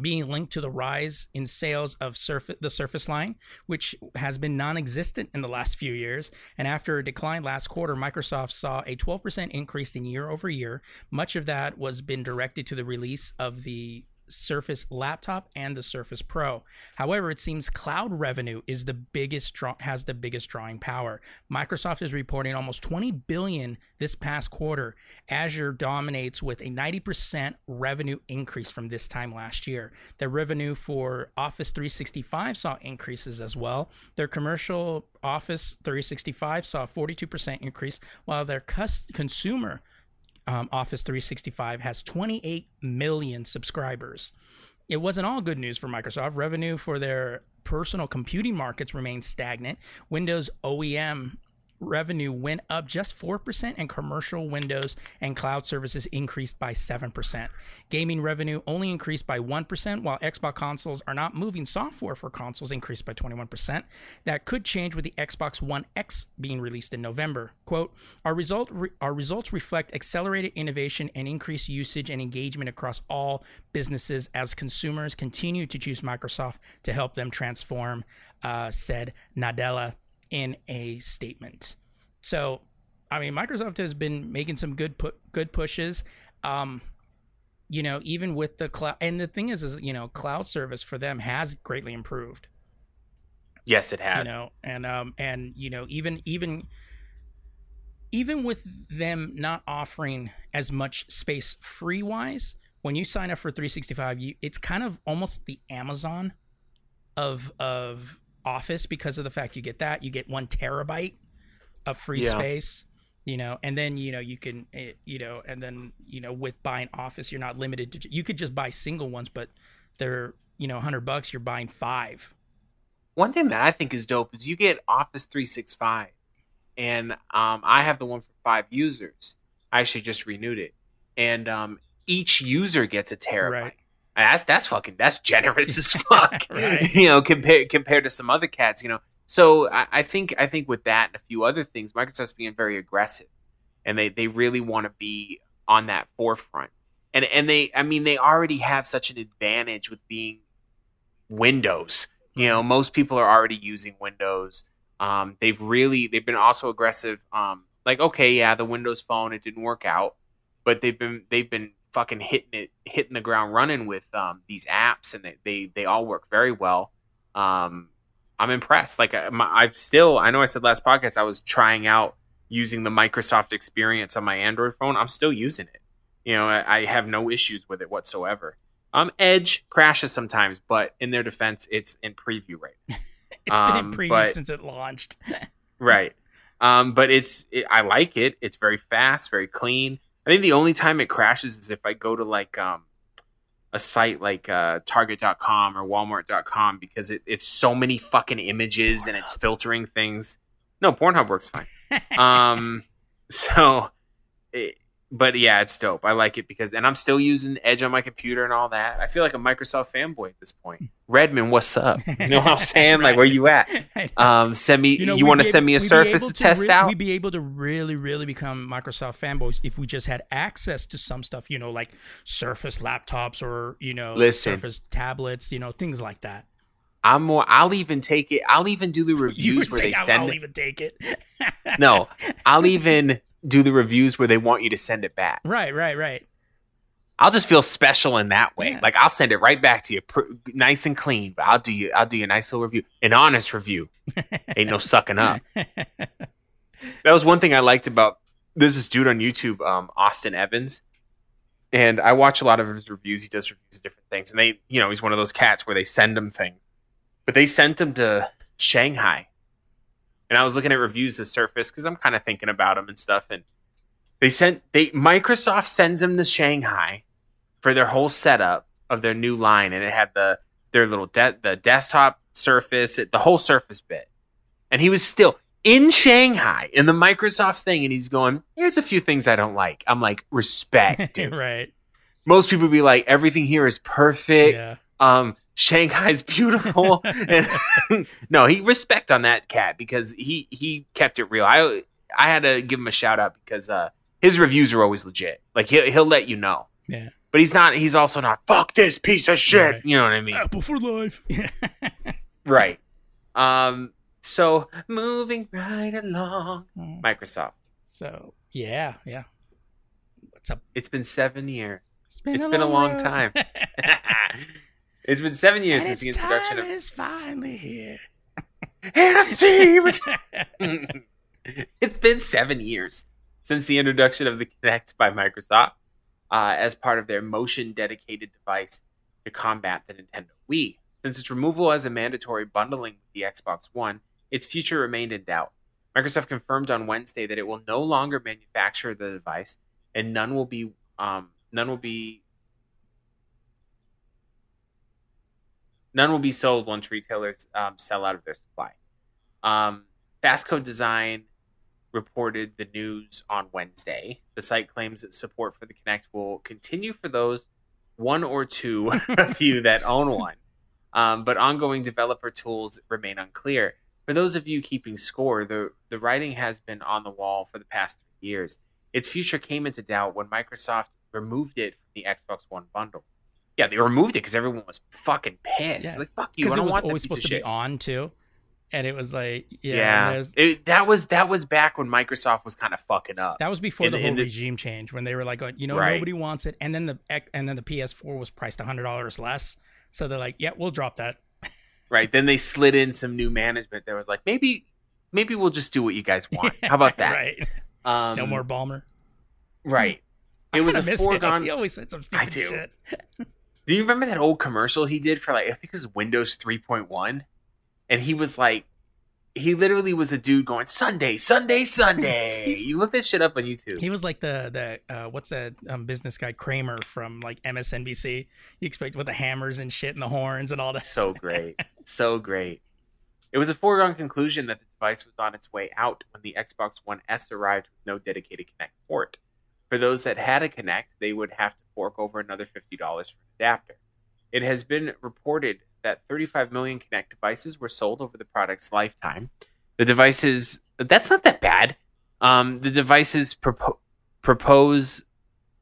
being linked to the rise in sales of surface the surface line which has been non-existent in the last few years. And after a decline last quarter microsoft saw a 12% increase in year over year. Much of that was been directed to the release of the Surface laptop and the Surface Pro. However, it seems cloud revenue is the biggest draw- has the biggest drawing power. Microsoft is reporting almost 20 billion this past quarter. Azure dominates with a 90% revenue increase from this time last year. Their revenue for Office 365 saw increases as well. Their commercial Office 365 saw a 42% increase, while their cus- consumer um, Office 365 has 28 million subscribers. It wasn't all good news for Microsoft. Revenue for their personal computing markets remained stagnant. Windows OEM revenue went up just 4% and commercial Windows and cloud services increased by 7%. Gaming revenue only increased by 1% while Xbox consoles are not moving software for consoles increased by 21%. That could change with the Xbox One X being released in November. Quote, our result re- our results reflect accelerated innovation and increased usage and engagement across all businesses as consumers continue to choose Microsoft to help them transform, uh, said Nadella in a statement. So, I mean, Microsoft has been making some good pu- good pushes. Um, you know, even with the cloud, and the thing is, is you know, cloud service for them has greatly improved. yes, it has. You know, and um, and you know, even even even with them not offering as much space free wise, when you sign up for 365, you it's kind of almost the Amazon of of Office because of the fact you get that you get one terabyte of free Yeah. space, you know, and then you know you can eh, you know, and then you know with buying Office, you're not limited to you could just buy single ones, but they're you know 100 bucks, you're buying five. One thing that I think is dope is you get Office 365, and um, I have the one for five users. I actually just renewed it, and um, each user gets a terabyte. Right. That's that's fucking that's generous as fuck. Right. You know, compared compared to some other cats. You know, so I, I think I think with that and a few other things, Microsoft's being very aggressive, and they they really want to be on that forefront. And and they I mean they already have such an advantage with being Windows. You know, most people are already using Windows. Um, they've really they've been also aggressive. Um, like okay, yeah, the Windows Phone it didn't work out, but they've been they've been fucking hitting it hitting the ground running with um, these apps, and they, they they all work very well. Um, I'm impressed. Like I, my, I've still I know I said last podcast I was trying out using the Microsoft experience on my Android phone. I'm still using it. You know, I, I have no issues with it whatsoever. Um, Edge crashes sometimes, but in their defense, it's in preview right. It's been Um, in preview but- since it launched. Right. Um, but it's it, I like it. It's very fast, very clean. I think the only time it crashes is if I go to like um a site like uh, Target.com or Walmart.com because it, it's so many fucking images and it's filtering things. No, Pornhub works fine. um, so, it, but yeah, it's dope. I like it because, and I'm still using Edge on my computer and all that. I feel like a Microsoft fanboy at this point. Redmond, what's up? You know what I'm saying? Like, where you at? Um, send me. You, we'd want to send me a able- we'd be Surface able to test re- out? We'd be able to really, really become Microsoft fanboys if we just had access to some stuff, you know, like Surface laptops or you know, Listen. Surface tablets, you know, things like that. I'm more. I'll even take it. I'll even do the reviews where they "I'll- send. I'll even take it. no, I'll even do the reviews where they want you to send it back. Right, right, right. I'll just feel special in that way. Yeah. Like I'll send it right back to you, pr- nice and clean. But I'll do you, I'll do you a nice little review, an honest review. Ain't no sucking up. That was one thing I liked about there's this dude on YouTube, um, Austin Evans, and I watch a lot of his reviews. He does reviews of different things, and they, you know, he's one of those cats where they send him things, but they sent him to Shanghai, and I was looking at reviews of Surface because I'm kind of thinking about them and stuff, and they sent they Microsoft sends them to Shanghai for their whole setup of their new line, and it had the their little de- the desktop Surface, it, the whole Surface bit, and he was still in Shanghai in the Microsoft thing, and he's going, "Here's a few things I don't like." I'm like, respect, dude. right. Most people be like, "Everything here is perfect." Yeah. Um, Shanghai's beautiful. and no, he respect on that cat because he he kept it real. I I had to give him a shout out because uh his reviews are always legit. Like he'll he'll let you know. Yeah. But he's not. He's also not. Fuck this piece of shit. Right. You know what I mean? Apple for life. Right. Um. So moving right along, Microsoft. so yeah, yeah. What's up? It's been seven years. It's been, It's been a long time. It's been seven years and since the introduction of. is finally here. And I see what- it's been seven years since the introduction of the Kinect by Microsoft uh, as part of their motion dedicated device to combat the Nintendo Wii. Since its removal as a mandatory bundling with the Xbox One, its future remained in doubt. Microsoft confirmed on Wednesday that it will no longer manufacture the device, and none will be um, none will be none will be sold once retailers um, sell out of their supply. Um, Fast Co Design reported the news on Wednesday. The site claims that support for the Kinect will continue for those one or two of you that own one, um, but ongoing developer tools remain unclear. For those of you keeping score, the the writing has been on the wall for the past three years. Its future came into doubt when Microsoft removed it from the Xbox One bundle. Yeah, they removed it because everyone was fucking pissed. Yeah. Like fuck you, I Because it was always supposed to be on too, and it was like yeah, Yeah, It- that was that was back when Microsoft was kind of fucking up. That was before In the whole the- regime change when they were like, going, you know, Right. nobody wants it, and then the and then the PS4 was priced hundred dollars less, so they're like, yeah, we'll drop that. right? Then they slid in some new management that was like, maybe maybe we'll just do what you guys want. How about that? right? Um, No more Ballmer. Right. I It was a kinda miss him. foregone. He always said some I stupid do. shit. Do you remember that old commercial he did for like I think it was Windows 3.1? And he was like he literally was a dude going Sunday, Sunday, Sunday. You look that shit up on YouTube. He was like the the uh, what's that um, business guy Cramer from like MSNBC. You expect with the hammers and shit and the horns and all that. so great. So great. It was a foregone conclusion that the device was on its way out when the Xbox One S arrived with no dedicated Kinect port. For those that had a Kinect, they would have to fork over another $50 for an adapter. It has been reported that 35 million Kinect devices were sold over the product's lifetime. The devices, that's not that bad. Um, the devices propo- propose,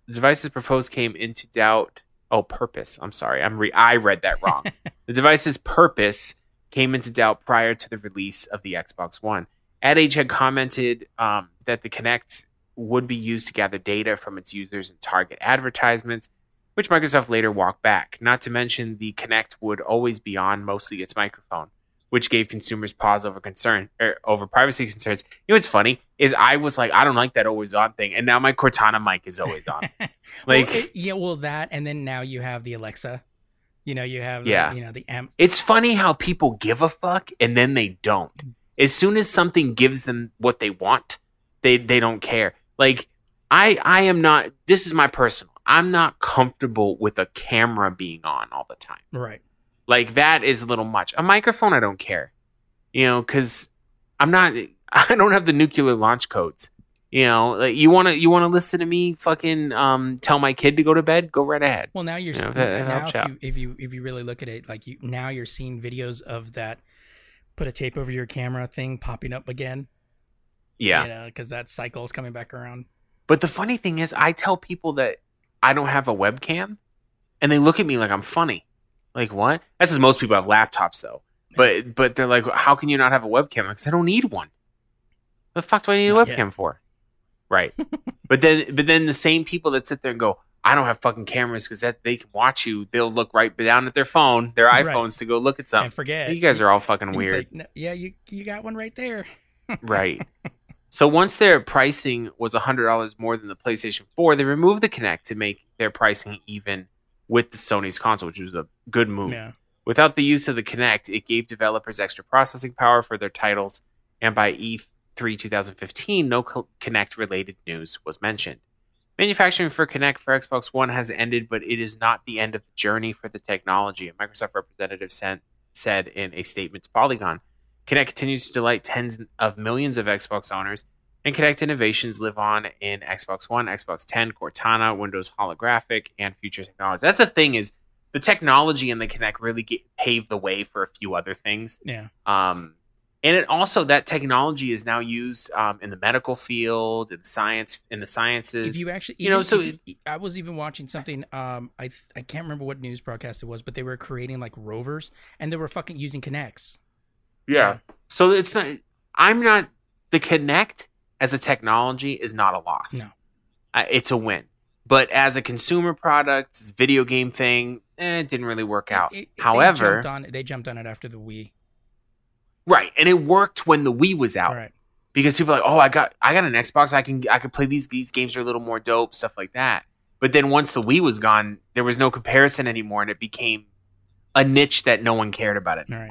the devices proposed came into doubt. Oh, purpose. I'm sorry. I'm re- I read that wrong. The device's purpose came into doubt prior to the release of the Xbox One. AdAge had commented um, that the Kinect would be used to gather data from its users and target advertisements, which Microsoft later walked back. Not to mention, the Kinect would always be on mostly its microphone, which gave consumers pause over concern or over privacy concerns. You know what's funny is I was like, I don't like that always on thing, and now my Cortana mic is always on. Like, well, it- yeah, well that, and then now you have the Alexa. You know, you have the, Yeah. you know the M. it's funny how people give a fuck and then they don't. As soon as something gives them what they want, they they don't care. Like I I am not this is my personal. I'm not comfortable with a camera being on all the time. Right. Like that is a little much. A microphone I don't care. You know, cuz I'm not I don't have the nuclear launch codes. You know, like you want to you want to listen to me fucking um tell my kid to go to bed, go right ahead. Well, now you're that- that now if you, if you if you really look at it, like you now you're seeing videos of that. Put a tape over your camera thing popping up again. Yeah. You know, because that cycle is coming back around. But the funny thing is, I tell people that I don't have a webcam, and they look at me like I'm funny. Like what? That's because most people have laptops though. But but they're like, how can you not have a webcam? Because I don't need one. The fuck do I need a Not yet. webcam for? Right. but then but then the same people that sit there and go, I don't have fucking cameras because that they can watch you. They'll look right down at their phone, their Right. iPhones, to go look at and something. forget. You guys are all fucking weird. like, "No, yeah, you you got one right there. right. So once their pricing was hundred dollars more than the PlayStation 4, they removed the Kinect to make their pricing even with the Sony's console, which was a good move. Yeah. Without the use of the Kinect, it gave developers extra processing power for their titles, and by E3 2015, no Kinect related news was mentioned. Manufacturing for Kinect for Xbox One has ended, but it is not the end of the journey for the technology, a Microsoft representative sent, said in a statement to Polygon. Kinect continues to delight tens of millions of Xbox owners, and Kinect innovations live on in Xbox One, Xbox 10, Cortana, Windows Holographic, and future technology. That's the thing is the technology in the Kinect really get, paved the way for a few other things. Yeah. Um, and it also that technology is now used um, in the medical field, in science, in the sciences. If you actually, you know, so I was even watching something. Um, I I can't remember what news broadcast it was, but they were creating like rovers, and they were fucking using Kinects. Yeah. So it's not. I'm not. The Kinect as a technology is not a loss. No. Uh, it's a win. But as a consumer product, video game thing, eh, it didn't really work out. It- it- they However, jumped on they jumped on it after the Wii. right, and it worked when the Wii was out. Right. because people are like, oh, I got I got an Xbox, I can I could play these these games are a little more dope, stuff like that. But then once the Wii was gone, there was no comparison anymore, and it became a niche that no one cared about it. All right.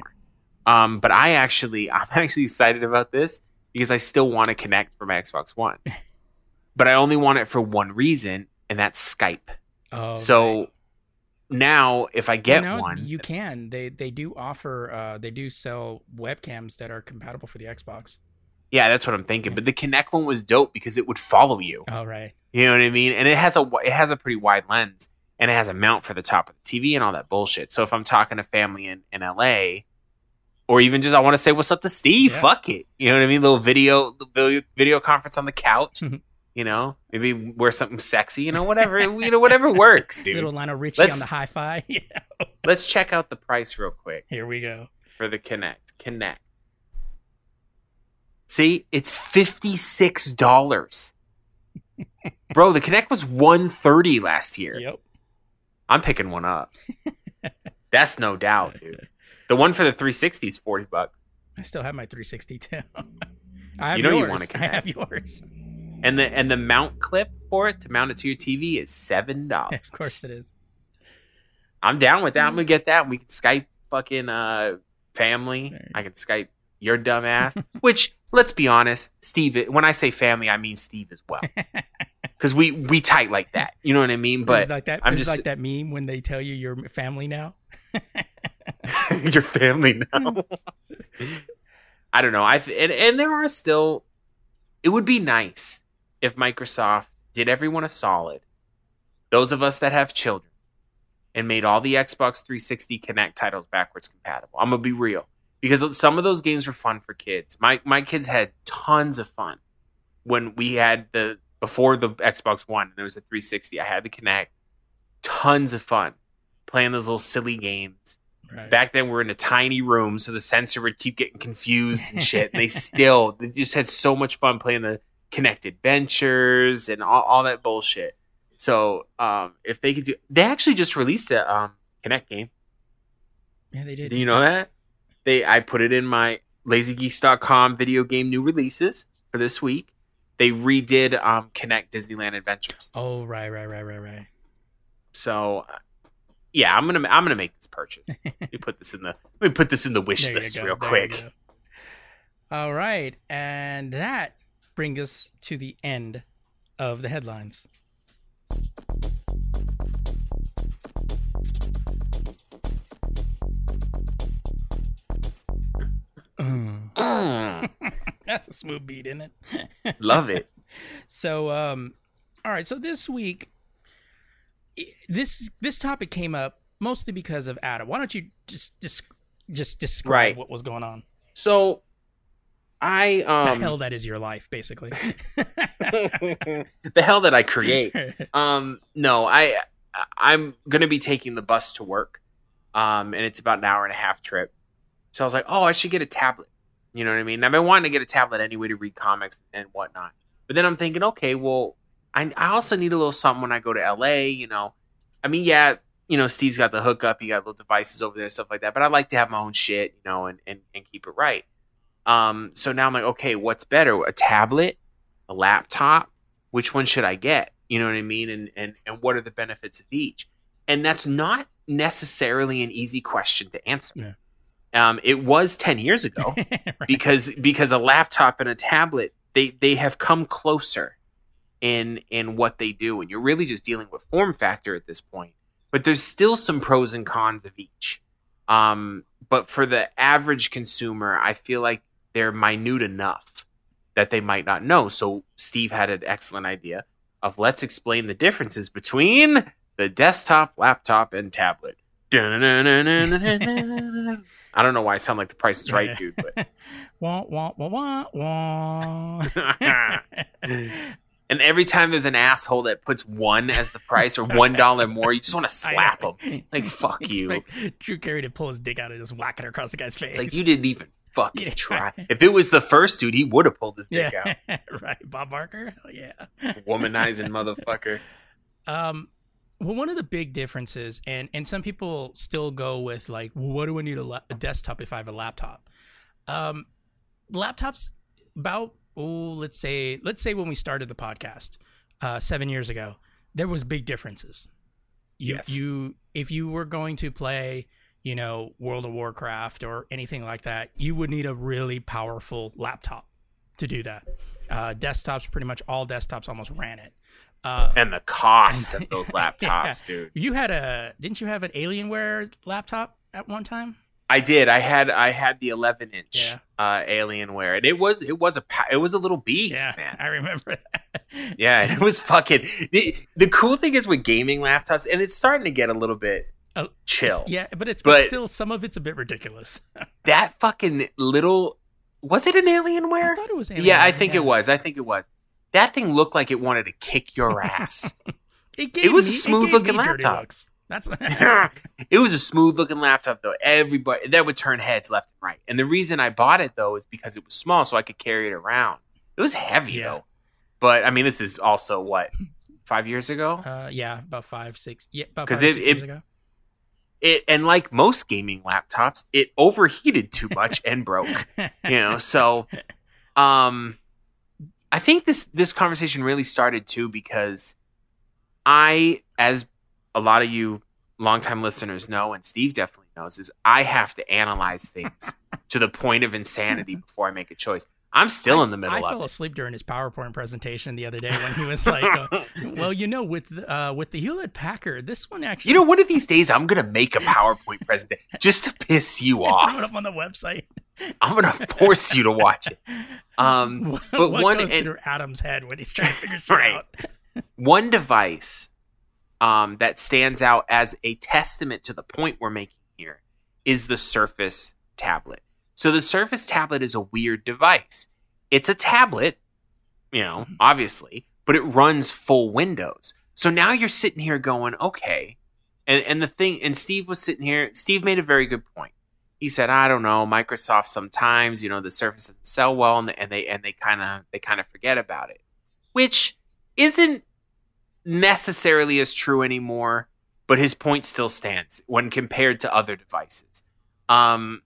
Um, but I actually I'm actually excited about this because I still want to connect for my Xbox One, but I only want it for one reason, and that's Skype. Oh. so right. now if I get Well, one, You can. They they do offer. Uh, they do sell webcams that are compatible for the Xbox. yeah, that's what I'm thinking. But the Kinect one was dope because it would follow you. Oh right. You know what I mean? And it has a it has a pretty wide lens, and it has a mount for the top of the TV and all that bullshit. So if I'm talking to family in in LA, or even just I want to say what's up to Steve, Yeah. fuck it. You know what I mean? Little video video, video conference on the couch. Mhm. you know, maybe wear something sexy. You know, whatever you know, whatever works, dude. Little Lionel Richie Let's- on the hi-fi. yeah. Let's check out the price real quick Here we go. for the Kinect. Kinect. See, it's fifty six dollars. Bro, the Kinect was one thirty last year. Yep. I'm picking one up. That's no doubt, dude. The one for the 360 is 40 bucks. I still have my 360 too. I have You know you wanna I have yours. And the and the mount clip for it to mount it to your TV is seven dollars. of course it is. I'm down with that. I'm gonna get that. We can Skype fucking uh family. I can Skype your dumb ass. Which let's be honest, Steve. When I say family, I mean Steve as well. Because we we tight like that. You know what I mean? But it's like that. I'm just like that meme when they tell you you're family now. your family now. I don't know. I and and there are still. It would be nice if Microsoft did everyone a solid. Those of us that have children, and made all the Xbox 360 Kinect titles backwards compatible. I'm gonna be real because some of those games were fun for kids. My my kids had tons of fun when we had the before the Xbox One. and There was a 360. I had the Kinect. Tons of fun playing those little silly games. Right. Back then, we are in a tiny room, so the sensor would keep getting confused and shit. And they still, they just had so much fun playing the Kinect Adventures and all, all that bullshit. So, um, if they could do, they actually just released a um, Kinect game. yeah, they did. Do you know that? They, I put it in my LazyGeeks.com video game new releases for this week. They redid um, Kinect Disneyland Adventures. Oh right, right, right, right, right. So, yeah, I'm gonna I'm gonna make this purchase. let me put this in the let me put this in the wish There list real there quick. All right, and that brings us to the end of the headlines. Mm. That's a smooth beat, isn't it? love it. So, um, all right. So this week, this this topic came up mostly because of Adam. Why don't you just just just describe Right. what was going on? So, I the um hell that is your life, basically. the hell that I create. Um, no, I I'm gonna be taking the bus to work, um, and it's about an hour and a half trip. So I was like, oh, I should get a tablet. You know what I mean? I've been wanting to get a tablet anyway to read comics and whatnot. But then I'm thinking, okay, well, I I also need a little something when I go to LA. You know, I mean, yeah, you know, Steve's got the hookup, he got little devices over there, stuff like that. But I like to have my own shit, you know, and and, and keep it right. Um, so now I'm like, okay, what's better, a tablet, a laptop? Which one should I get? You know what I mean? And and and what are the benefits of each? And that's not necessarily an easy question to answer. Yeah. Um, it was ten years ago Right. because because a laptop and a tablet they they have come closer in in what they do, and you're really just dealing with form factor at this point. But there's still some pros and cons of each. Um, but for the average consumer, I feel like they're minute enough that they might not know. So Steve had an excellent idea of let's explain the differences between the desktop, laptop, and tablet. I don't know why I sound like the Price is Right dude, but wah, wah, wah, wah, wah. and every time there's an asshole that puts one as the price or one dollar more, you just want to slap him. Like, fuck you. Drew Carey to pull his dick out and just whack it across the guy's face. It's like you didn't even fucking Yeah. try. If it was the first dude, he would have pulled his dick yeah, out. right. Bob Barker. Hell yeah. Womanizing motherfucker. Um, well, one of the big differences, and and some people still go with like, well, what do I need a, la- a desktop if I have a laptop? Um, laptops about oh, let's say let's say when we started the podcast uh, seven years ago, there was big differences. You Yes. you if you were going to play, you know, World of Warcraft or anything like that, you would need a really powerful laptop to do that. Uh, desktops, pretty much all desktops almost ran it. Uh, And the cost of those Yeah. laptops, dude. you had a didn't you have an Alienware laptop at one time? I did. I had I had the 11 inch Yeah. uh, Alienware, and it was it was a it was a little beast, yeah, man. I remember that. Yeah, and it was fucking. The, the cool thing is with gaming laptops, and it's starting to get a little bit Oh, chill. yeah, but it's But- but still some of it's a bit ridiculous. That fucking little was it an Alienware? I thought it was. yeah, I think yeah. it was. I think it was. That thing looked like it wanted to kick your ass. It, gave was a me- smooth gave looking laptop. looks. That's it was a smooth looking laptop though. Everybody that would turn heads left and right. And the reason I bought it though is because it was small, so I could carry it around. It was heavy Yeah. though. But I mean, this is also what five years ago. uh, yeah, about five, six, yeah, about five, it- six it- years ago. It and like most gaming laptops, it overheated too much and broke. you know so um i think this this conversation really started too because i as a lot of you longtime listeners know and steve definitely knows is i have to analyze things to the point of insanity before i make a choice i'm still in the middle I of fell it asleep during his PowerPoint presentation the other day when he was like, uh, "Well, you know, with the, uh, with the Hewlett Packard, this one actually, you know one of these days i'm gonna make a powerpoint presentation just to piss you throw it off up on the website." i'm gonna force you to watch it um but what one goes and- through Adam's head when he's trying to figure shit Right. out? one device um, that stands out as a testament to the point we're making here is the Surface tablet. So the Surface tablet is a weird device. It's a tablet, you know, obviously, but it runs full Windows. So now you're sitting here going, okay. And, and the thing, and Steve was sitting here, Steve made a very good point. He said, I don't know, Microsoft sometimes, you know, the Surface doesn't sell well and, and they, and they kind of, they kind of forget about it, which isn't necessarily as true anymore, but his point still stands when compared to other devices. Um,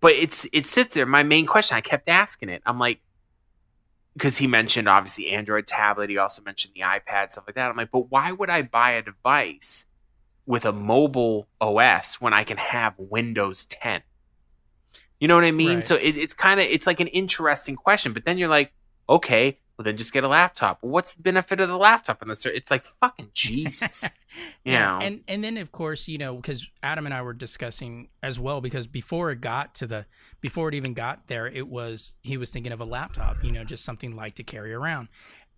but it's it sits there. My main question, I kept asking it. I'm like, because he mentioned obviously Android tablet. He also mentioned the iPad stuff like that. I'm like, but why would I buy a device with a mobile OS when I can have Windows 10? You know what I mean? Right. So it, it's kind of it's like an interesting question. But then you're like, okay, well then just get a laptop. What's the benefit of the laptop? And the it's like fucking Jesus. You know? and and then of course you know because Adam and I were discussing as well because before it got to the before it even got there it was he was thinking of a laptop you know just something light to carry around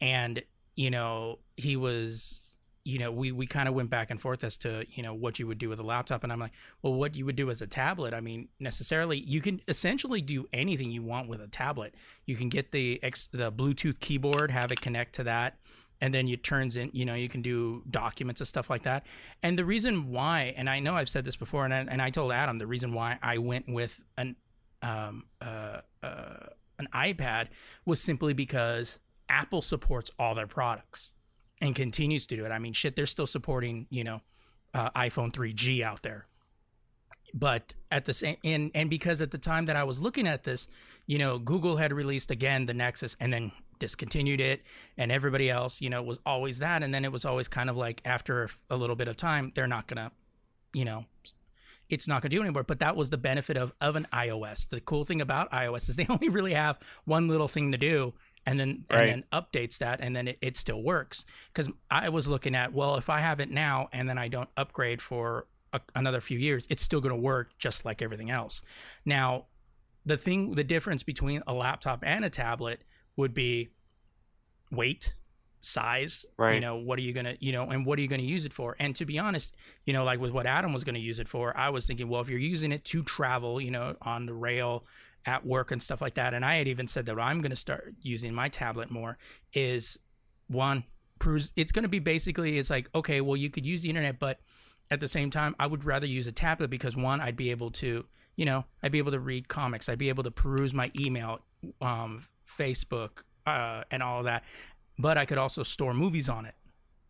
and you know he was you know we we kind of went back and forth as to you know what you would do with a laptop and I'm like well what you would do as a tablet? I mean necessarily you can essentially do anything you want with a tablet. You can get the ex, the Bluetooth keyboard have it connect to that and then it turns in you know you can do documents and stuff like that. And the reason why and i know i've said this before and I, and I told adam the reason why i went with an um uh, uh an ipad was simply because Apple supports all their products and continues to do it. I mean, shit, they're still supporting, you know, uh, iPhone 3G out there. But at the same and and because at the time that I was looking at this, you know, Google had released again the Nexus and then discontinued it and everybody else, you know, was always that and then it was always kind of like after a little bit of time, they're not going to, you know, it's not going to do anymore. But that was the benefit of of an iOS. The cool thing about iOS is they only really have one little thing to do, and then Right. and then updates that, and then it, it still works. Because I was looking at well, if I have it now and then I don't upgrade for a, another few years, it's still going to work just like everything else. Now, the thing, the difference between a laptop and a tablet would be weight size right. you know what are you gonna you know and what are you gonna use it for? And to be honest you know like with what adam was gonna use it for i was thinking well if you're using it to travel you know on the rail at work and stuff like that and i had even said that i'm gonna start using my tablet more is one it's gonna be basically it's like okay well you could use the internet but at the same time i would rather use a tablet because one i'd be able to you know i'd be able to read comics i'd be able to peruse my email um facebook uh and all of that but I could also store movies on it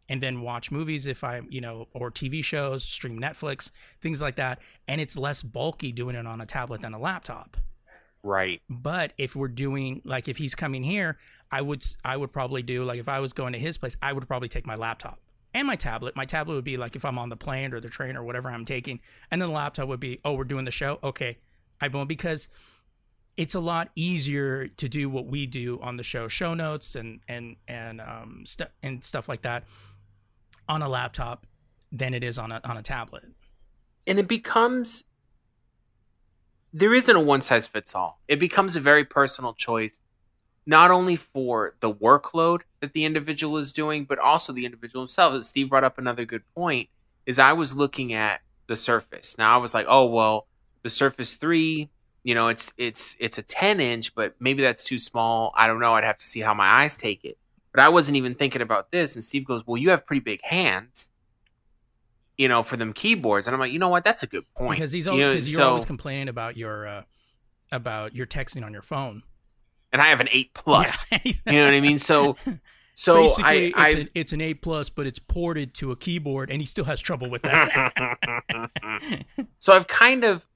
and then watch movies if I, you know, or TV shows, stream Netflix, things like that. And it's less bulky doing it on a tablet than a laptop. Right. But if we're doing like if he's coming here, I would I would probably do like if I was going to his place, I would probably take my laptop and my tablet. My tablet would be like if I'm on the plane or the train or whatever I'm taking, and then the laptop would be, oh, we're doing the show, okay, I won't because it's a lot easier to do what we do on the show, show notes and and and um stuff and stuff like that on a laptop than it is on a on a tablet. and it becomes there isn't a one size fits all. It becomes a very personal choice, not only for the workload that the individual is doing, but also the individual himself. As Steve brought up another good point, is I was looking at the Surface. Now I was like, oh well, the Surface Three, you know, it's it's it's a ten inch, but maybe that's too small. I don't know. I'd have to see how my eyes take it. But I wasn't even thinking about this. And Steve goes, well, you have pretty big hands. You know, for them keyboards, and I'm like, you know what? That's a good point. Because he's you know, you're so- always complaining about your uh, about your texting on your phone. and I have an eight plus. Yeah. You know what I mean? So, so Basically, I, it's, I a, it's an 8 plus, but it's ported to a keyboard, and he still has trouble with that. so I've kind of,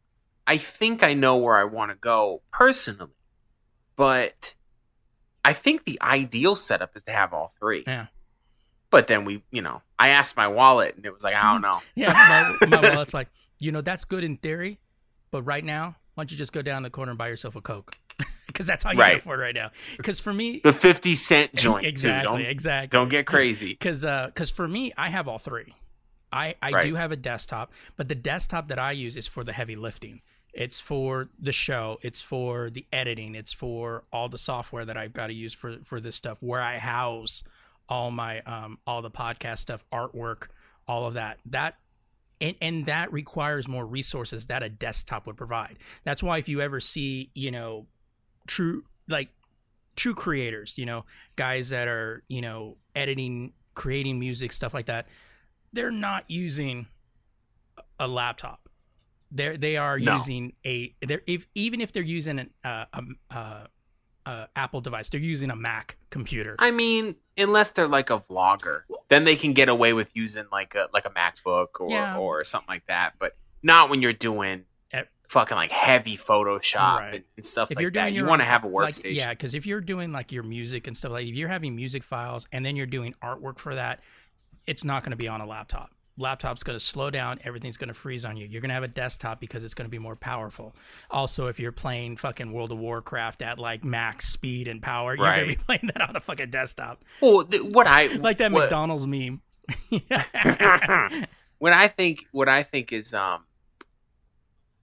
I think I know where I want to go personally, but I think the ideal setup is to have all three. Yeah. But then we, you know, I asked my wallet, and it was like, I don't mm. know. yeah, my, my wallet's like, you know, that's good in theory, but right now, why don't you just go down the corner and buy yourself a Coke? Because that's how you can Right. afford right now. Because for me, The fifty cent joint, exactly, Don't, exactly. don't get crazy. because because uh, for me i have all three i i Right. do have a desktop but the desktop that i use is for the heavy lifting it's for the show. It's for the editing. It's for all the software that i've got to use for for this stuff where i house all my um all the podcast stuff artwork all of that. That and, and that requires more resources that a desktop would provide. That's why if you ever see you know true like true creators, you know, guys that are, you know, editing, creating music, stuff like that, they're not using a laptop. They're they are No. using a they're if even if they're using an uh, um, uh, uh, Apple device, they're using a Mac computer. I mean, unless they're like a vlogger, then they can get away with using like a like a MacBook or Yeah. or something like that. But not when you're doing Eh. fucking like heavy Photoshop Right. and, and stuff if like you're doing that. You want to have a like, workstation. yeah, because if you're doing like your music and stuff like, if you're having music files and then you're doing artwork for that, it's not going to be on a laptop. Laptop's going to slow down. Everything's going to freeze on you. You're going to have a desktop because it's going to be more powerful. Also, if you're playing fucking World of Warcraft at like max speed and power, you're going to be playing that on a fucking desktop, Well, th- what I like that what, McDonald's meme. when I think what I think is um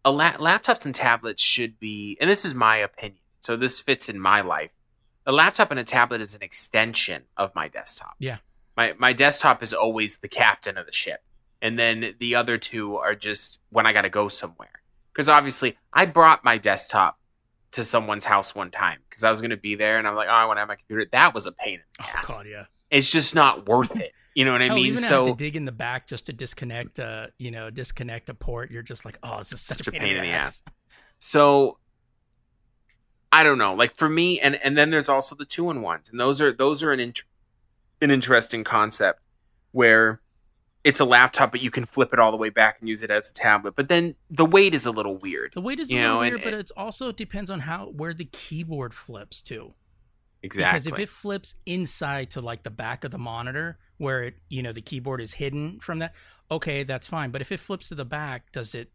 a la- laptops and tablets should be and this is my opinion. So this fits in my life. A laptop and a tablet is an extension of my desktop. Yeah. My my desktop is always the captain of the ship. And then the other two are just when I got to go somewhere. Cuz obviously I brought my desktop to someone's house one time because I was going to be there and I'm like, "Oh, I want to have my computer." That was a pain in the oh ass. god, yeah. It's just not worth it. You know what I mean? even so have to dig in the back just to disconnect, uh, you know, disconnect a port. You're just like, oh, this is such, a pain, in the ass. So I don't know. Like for me, and and then there's also the two in ones, and those are those are an int- an interesting concept where it's a laptop, but you can flip it all the way back and use it as a tablet. But then the weight is a little weird. The weight is a little know, weird, and- but it also depends on how where the keyboard flips to. Exactly. Because if it flips inside to like the back of the monitor where it, you know, the keyboard is hidden from that, okay, that's fine. But if it flips to the back, does it,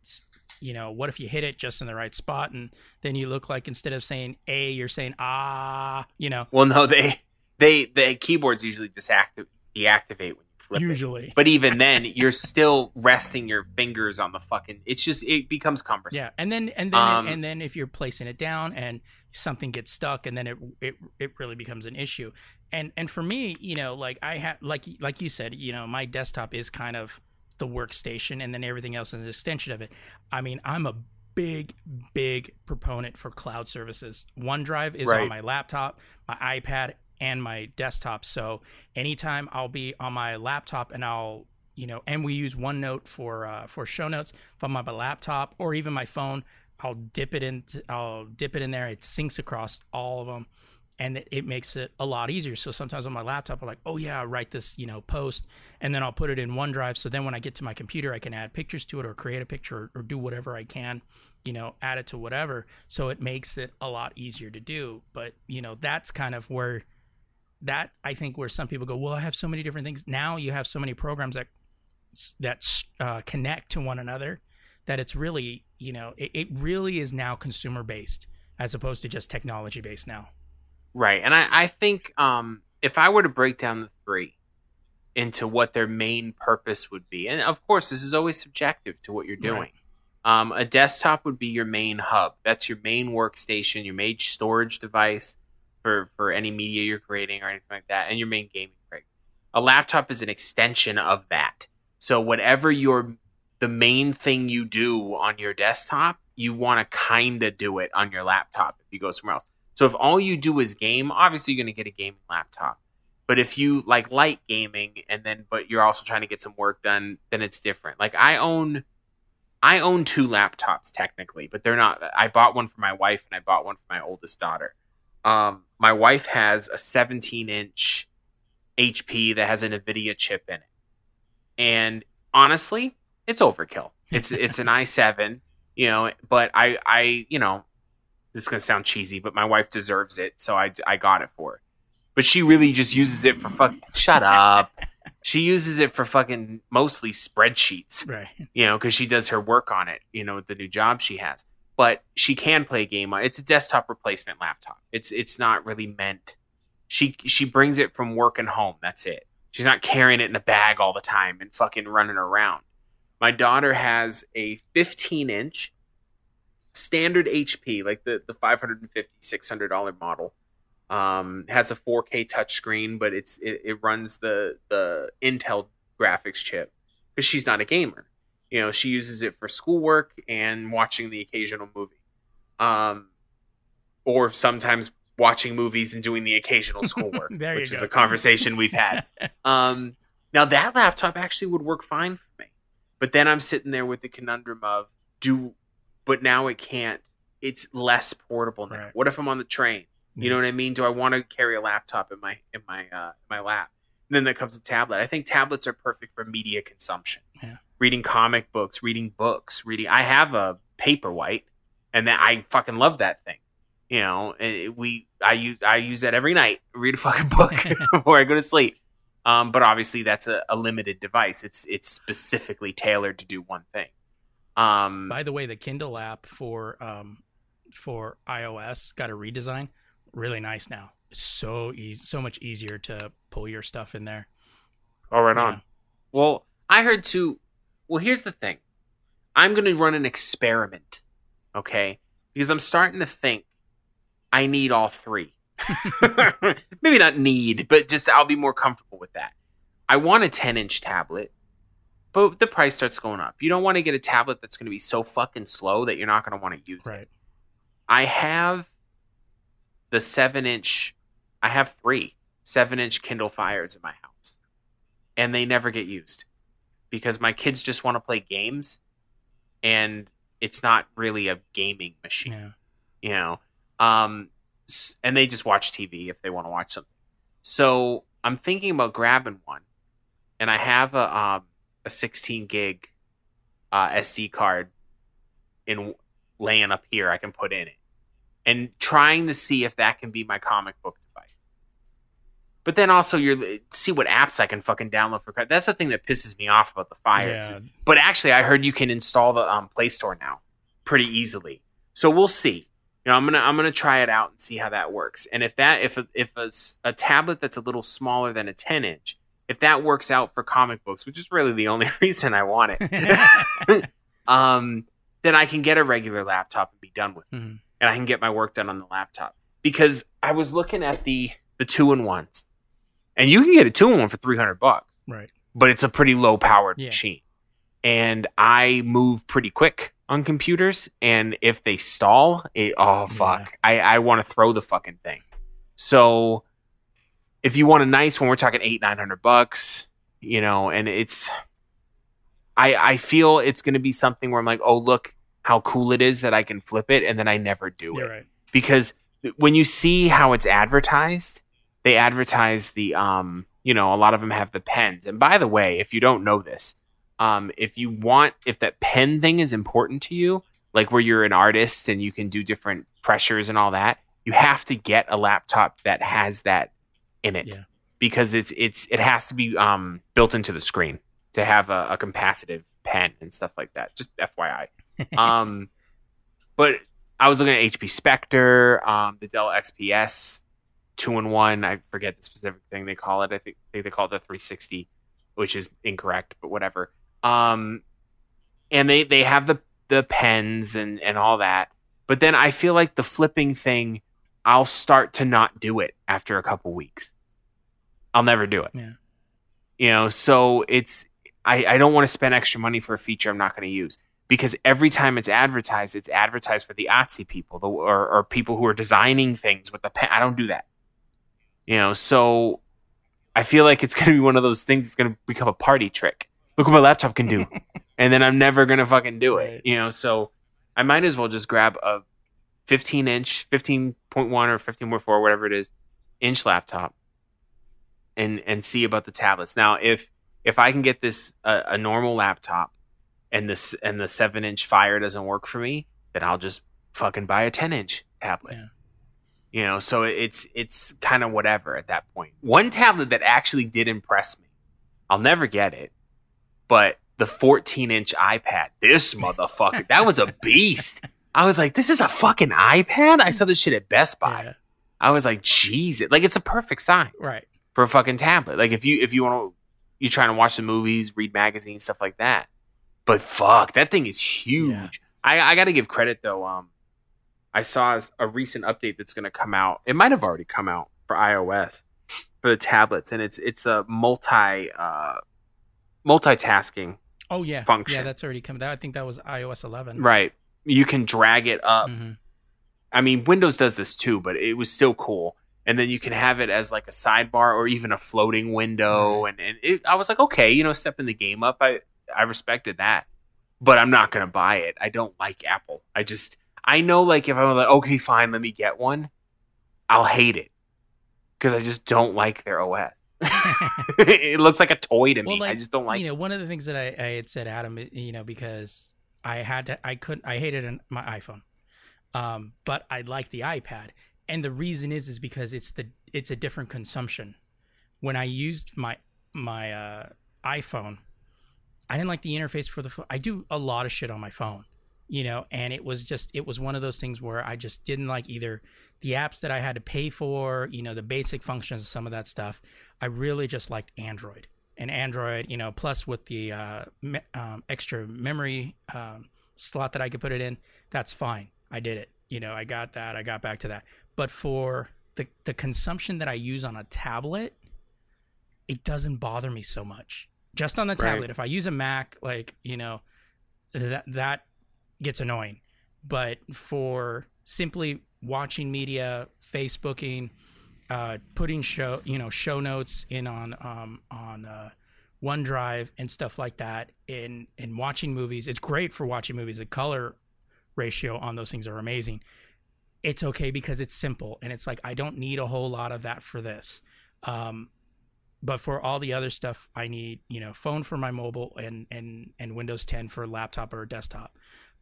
you know, what if you hit it just in the right spot and then you look like instead of saying A, you're saying ah, you know, well, no, they they the keyboards usually disactivate deactivate when you flip it. usually. But even then, you're still resting your fingers on the fucking. It's just it becomes cumbersome. Yeah, and then and then Um, and then if you're placing it down and something gets stuck, and then it it it really becomes an issue. And and for me, you know, like I have like like you said, you know, my desktop is kind of the workstation, and then everything else is an extension of it. I mean, I'm a big big proponent for cloud services. OneDrive is Right. on my laptop, my iPad, and my desktop. So anytime I'll be on my laptop and I'll you know, and we use OneNote for uh, for show notes. If I'm on my laptop or even my phone, I'll dip it in. I'll dip it in there. It syncs across all of them, and it, makes it a lot easier. So sometimes on my laptop, I'm like, oh yeah, I'll write this you know post, and then I'll put it in OneDrive. So then when I get to my computer, I can add pictures to it or create a picture or, or do whatever I can, you know, add it to whatever. So it makes it a lot easier to do. But you know, that's kind of where that I think where some people go, well, I have so many different things. Now you have so many programs that that uh, connect to one another that it's really you know it, it really is now consumer based as opposed to just technology based now Right. And I, I think um, if I were to break down the three into what their main purpose would be, and of course, this is always subjective to what you're doing. Right. Um, a desktop would be your main hub. That's your main workstation, your main storage device for, for any media you're creating or anything like that, and your main gaming rig. A laptop is an extension of that. So whatever your the main thing you do on your desktop, you want to kind of do it on your laptop if you go somewhere else. So if all you do is game, obviously you're going to get a gaming laptop. But if you like light gaming and then but you're also trying to get some work done, then it's different. Like I own I own two laptops technically, but they're not I bought one for my wife and I bought one for my oldest daughter. Um my wife has a 17-inch HP that has an Nvidia chip in it. And honestly, it's overkill. It's it's an i7, you know, but I I, you know, this is gonna sound cheesy, but my wife deserves it, so I I got it for her. But she really just uses it for fuck. Shut up. She uses it for fucking mostly spreadsheets, right you know, because she does her work on it, you know, with the new job she has. But she can play a game on. It's a desktop replacement laptop. It's it's not really meant. She she brings it from work and home. That's it. She's not carrying it in a bag all the time and fucking running around. My daughter has a 15 inch standard HP, like the, the 550 $600 model. Um, has a 4K touchscreen, but it's it, it runs the the Intel graphics chip because she's not a gamer. You know, she uses it for schoolwork and watching the occasional movie, um, or sometimes watching movies and doing the occasional schoolwork, which is go. a conversation we've had. Um, now that laptop actually would work fine for me, but then I'm sitting there with the conundrum of do, but now it can't. It's less portable now. Right. What if I'm on the train? You know what I mean? Do I want to carry a laptop in my in my uh, my lap? And then there comes a tablet. I think tablets are perfect for media consumption. Yeah. Reading comic books, reading books, reading. I have a paperwhite, and that I fucking love that thing. You know, and we I use I use that every night. Read a fucking book before I go to sleep. Um, but obviously that's a, a limited device. It's it's specifically tailored to do one thing. Um, by the way the kindle app for um for ios got a redesign really nice now so easy so much easier to pull your stuff in there oh, right Yeah. on. Well, I heard too. Well, here's the thing. I'm going to run an experiment, okay? Because I'm starting to think I need all three. Maybe not need, but just I'll be more comfortable with that. I want a 10 inch tablet, but the price starts going up. You don't want to get a tablet that's going to be so fucking slow that you're not going to want to use it. right I have the seven inch. I have three seven inch Kindle Fires in my house, and they never get used because my kids just want to play games, and it's not really a gaming machine. yeah You know, Um, and they just watch TV if they want to watch something. So I'm thinking about grabbing one, and I have a um, a 16 gig uh, SD card in laying up here. I can put in it, and trying to see if that can be my comic book. But then also, you're see what apps I can fucking download for. credit. That's the thing that pisses me off about the Fires. Yeah. but actually, I heard you can install the um, Play Store now pretty easily. So we'll see. You know, I'm gonna I'm gonna try it out and see how that works. And if that if a, if a, a tablet that's a little smaller than a 10 inch, if that works out for comic books, which is really the only reason I want it, um, then I can get a regular laptop and be done with it, Mhm. and I can get my work done on the laptop. Because I was looking at the the two in ones, and you can get a two in one for 300 bucks Right. but it's a pretty low powered Yeah. machine. And I move pretty quick on computers, and if they stall, it oh fuck, I I want to throw the fucking thing. So if you want a nice one, we're talking eight nine hundred bucks, you know, and it's I I feel it's going to be something where I'm like, oh look how cool it is that I can flip it, and then I never do it right. because when you see how it's advertised, they advertise the um, you know, a lot of them have the pens. And by the way, if you don't know this, um, if you want, if that pen thing is important to you, like where you're an artist and you can do different pressures and all that, you have to get a laptop that has that in it Yeah. because it's it's it has to be um built into the screen to have a, a capacitive pen and stuff like that. Just FYI. um, but I was looking at HP Spectre, um, the Dell XPS two and one. I forget the specific thing they call it. I think, I think they call it the 360, which is incorrect, but whatever. Um, and they they have the the pens and and all that. But then I feel like the flipping thing, I'll start to not do it after a couple weeks. I'll never do it. Yeah. You know, so it's I, I don't want to spend extra money for a feature I'm not going to use because every time it's advertised, it's advertised for the Etsy people the, or, or people who are designing things with the pen. I don't do that. You know, so I feel like it's going to be one of those things that's going to become a party trick. Look what my laptop can do. and then I'm never going to fucking do it. Right. You know, so I might as well just grab a 15 inch, 15.1 or 15.4, whatever it is, inch laptop and and see about the tablets. Now, if if I can get this a, a normal laptop and this and the seven inch Fire doesn't work for me, then I'll just fucking buy a 10 inch tablet. Yeah. You know, so it's it's kind of whatever at that point. One tablet that actually did impress me, I'll never get it, but the 14 inch iPad. This motherfucker, that was a beast. I was like, this is a fucking iPad. I saw this shit at Best Buy. Yeah. I was like, Jesus, like it's a perfect size Right. for a fucking tablet. Like if you if you want to, you're trying to watch the movies, read magazines, stuff like that. But fuck, that thing is huge. Yeah. I I got to give credit though. Um, I saw a recent update that's going to come out. It might have already come out for iOS for the tablets, and it's it's a multi uh multitasking. Oh yeah. Function. Yeah, that's already coming. That I think that was iOS 11. Right, you can drag it up. Mhm. I mean, Windows does this too, but it was still cool. And then you can have it as like a sidebar or even a floating window. And, and it, I was like, okay, you know, stepping the game up. I, I respected that, but I'm not going to buy it. I don't like Apple. I just, I know like if I'm like, okay, fine, let me get one, I'll hate it because I just don't like their OS. it looks like a toy to me. Like, I just don't like you know, one of the things that I, I had said, Adam, you know, because I had to, I couldn't, I hated an, my iPhone, um, but I like the iPad, and the reason is, is because it's the, it's a different consumption. When I used my my uh, iPhone, I didn't like the interface for the. I do a lot of shit on my phone, you know, and it was just, it was one of those things where I just didn't like either the apps that I had to pay for, you know, the basic functions, of some of that stuff. I really just liked Android and Android, you know, plus with the uh, me- um, extra memory um, slot that I could put it in, that's fine. I did it. You know, I got that. I got back to that. But for the the consumption that I use on a tablet, it doesn't bother me so much. Just on the Right. tablet. If I use a Mac, like you know, that that gets annoying. But for simply watching media, Facebooking, uh, putting show you know show notes in on um, on uh, OneDrive and stuff like that, in in watching movies, it's great for watching movies. The color ratio on those things are amazing. it's okay because it's simple and it's like I don't need a whole lot of that for this. Um, but for all the other stuff, I need you know phone for my mobile and and and Windows 10 for laptop or desktop.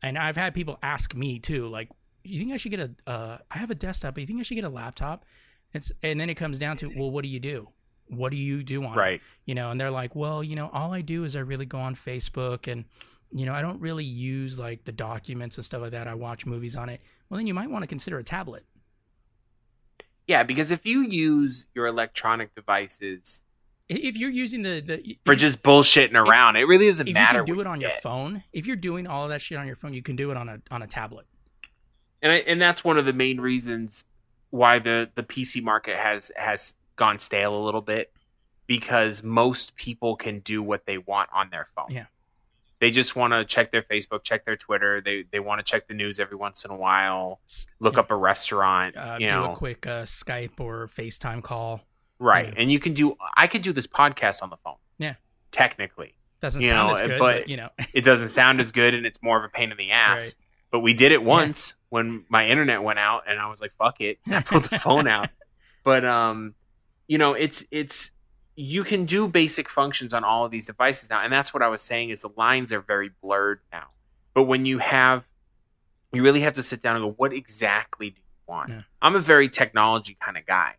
And I've had people ask me too, like, you think I should get a? Uh, I have a desktop, but you think I should get a laptop? It's and then it comes down to, well, what do you do? What do you do on it? Right. You know, and they're like, well, you know, all I do is I really go on Facebook and you know, I don't really use like the documents and stuff like that. I watch movies on it. Well, then you might want to consider a tablet. Yeah, because if you use your electronic devices If you're using the the for if- just bullshitting around, it really doesn't if you matter. can do it on you your get. phone, if you're doing all of that shit on your phone, you can do it on a on a tablet. and I, and that's one of the main reasons why the the PC market has has gone stale a little bit because most people can do what they want on their phone. Yeah. They just want to check their Facebook, check their Twitter. They they want to check the news every once in a while. Look yeah, up a restaurant, uh, you do know, a quick uh, Skype or FaceTime call. Right? yeah. And you can do. I could do this podcast on the phone. Yeah. technically, Doesn't You sound know, as good, but- but, you know, it doesn't sound as good, and it's more of a pain in the ass. Right. But we did it once when my internet went out, and I was like, "Fuck it!" I pulled the phone out. But um, you know, it's it's you can do basic functions on all of these devices now, and that's what I was saying is the lines are very blurred now. But when you have, you really have to sit down and go, "What exactly do you want?" Yeah. I'm a very technology kind of guy.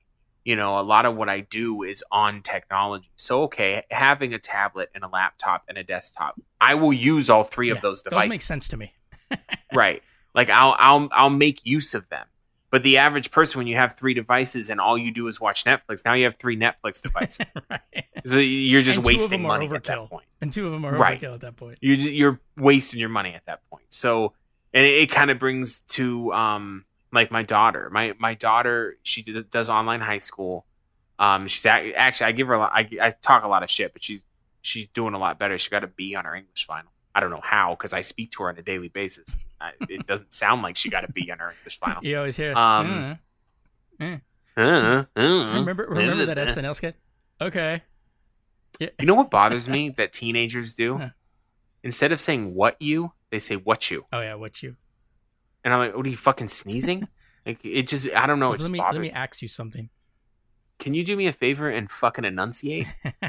You know, a lot of what I do is on technology. So, okay, having a tablet and a laptop and a desktop, I will use all three of those devices those make sense to me. right like i'll i'll i'll make use of them but the average person when you have three devices and all you do is watch netflix now you have three netflix devices right. so you're just And wasting money at that overkill. point And two of them are Right. overkill at that point. you're you're wasting your money at that point so and it, it kind of brings to um like my daughter my my daughter she d- does online high school um she's ac- actually i give her a lot I, I talk a lot of shit but she's she's doing a lot better she got a b on her english final i don't know how because i speak to her on a daily basis I, it doesn't sound like she got a b on her english final You always hear. Um, "Uh, Uh, uh, remember remember that SNL skit? Okay. Yeah. You know what bothers me that teenagers do? Huh. Instead of saying what you, they say what you. Oh yeah, what you? And I'm like, what are you fucking sneezing? like it just I don't know, let me bothers let me. ask you something. Can you do me a favor and fucking enunciate?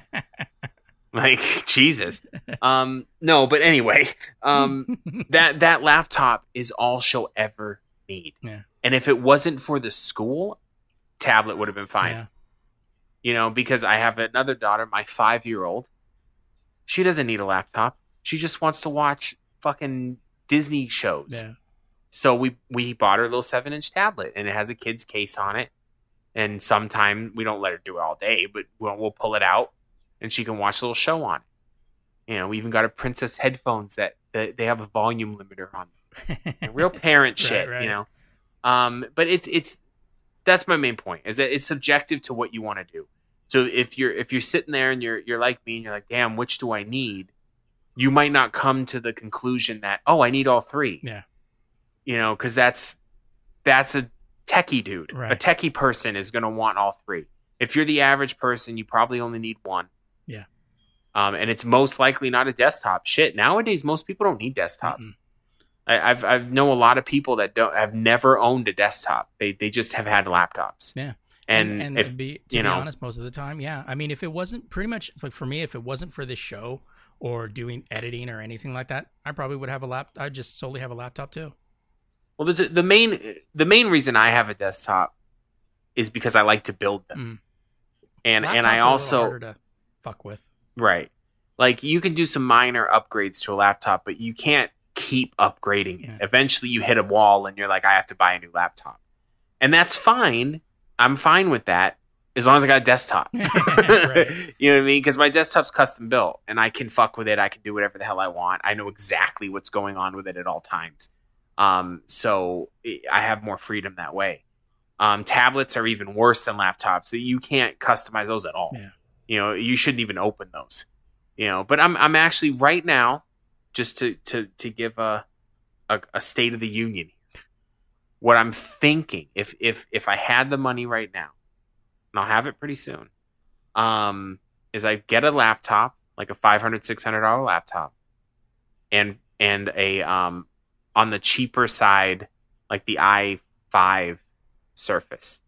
Like Jesus. Um no, but anyway, um that that laptop is all she'll ever need. Yeah. And if it wasn't for the school, tablet would have been fine. Yeah. you know, because I have another daughter, my five year old. She doesn't need a laptop. She just wants to watch fucking Disney shows. Yeah. So we we bought her a little seven inch tablet, and it has a kid's case on it. And sometime we don't let her do it all day, but we'll, we'll pull it out, and she can watch a little show on it. You know, we even got a Princess headphones that, that they have a volume limiter on. them. Real parent Right, shit, right. you know. Um, but it's it's that's my main point is that it's subjective to what you want to do. So if you're if you're sitting there and you're you're like me and you're like, damn, which do I need? You might not come to the conclusion that oh, I need all three. Yeah. You know, because that's that's a techie dude. A techie person is going to want all three. If you're the average person, you probably only need one. Yeah. Um, and it's most likely not a desktop. Shit, nowadays most people don't need desktop. Mm-mm. I, I've I've know a lot of people that don't have never owned a desktop. They they just have had laptops. Yeah. And, and, if be, to you be know- honest, most of the time, yeah. I mean, if it wasn't pretty much, it's like for me, if it wasn't for this show or doing editing or anything like that, I probably would have a lap. I'd just solely have a laptop too. Well the the main the main reason I have a desktop is because I like to build them. Mm. And and Laptops I are a little also harder to fuck with. right. Like you can do some minor upgrades to a laptop, but you can't keep upgrading it. Yeah. Eventually you hit a wall and you're like I have to buy a new laptop. And that's fine. I'm fine with that as long as I got a desktop. Right. You know what I mean? Because my desktop's custom built and I can fuck with it. I can do whatever the hell I want. I know exactly what's going on with it at all times. Um, so I- have more freedom that way. Um, tablets are even worse than laptops. You can't customize those at all. Yeah. You know, you shouldn't even open those. You know, but I'm I'm actually right now, just to to to give a a, a state of the union. What I'm thinking, if if if I had the money right now, and I'll have it pretty soon, um, is I get a laptop, like a 500 600 dollar laptop, and and a um on the cheaper side, like the i5 Surface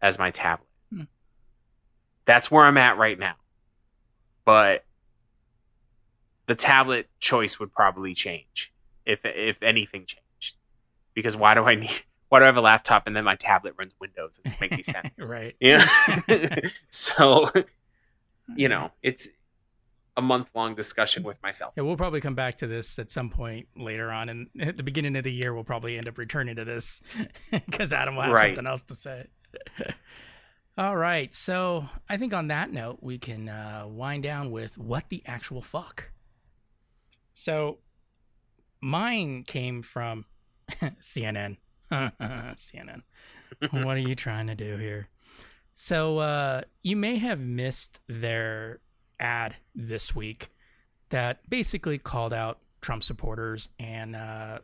as my tablet. Hmm. That's where I'm at right now. But the tablet choice would probably change if if anything changed. Because why do I need why do I have a laptop and then my tablet runs Windows? It doesn't make any sense. right. Yeah. so, you know, it's a month long discussion with myself. Yeah, we'll probably come back to this at some point later on, and at the beginning of the year, we'll probably end up returning to this because Adam will have Right. something else to say. All right, so I think on that note, we can uh, wind down with what the actual fuck. So, mine came from CNN. CNN. what are you trying to do here? So, uh, you may have missed their ad this week that basically called out Trump supporters and uh,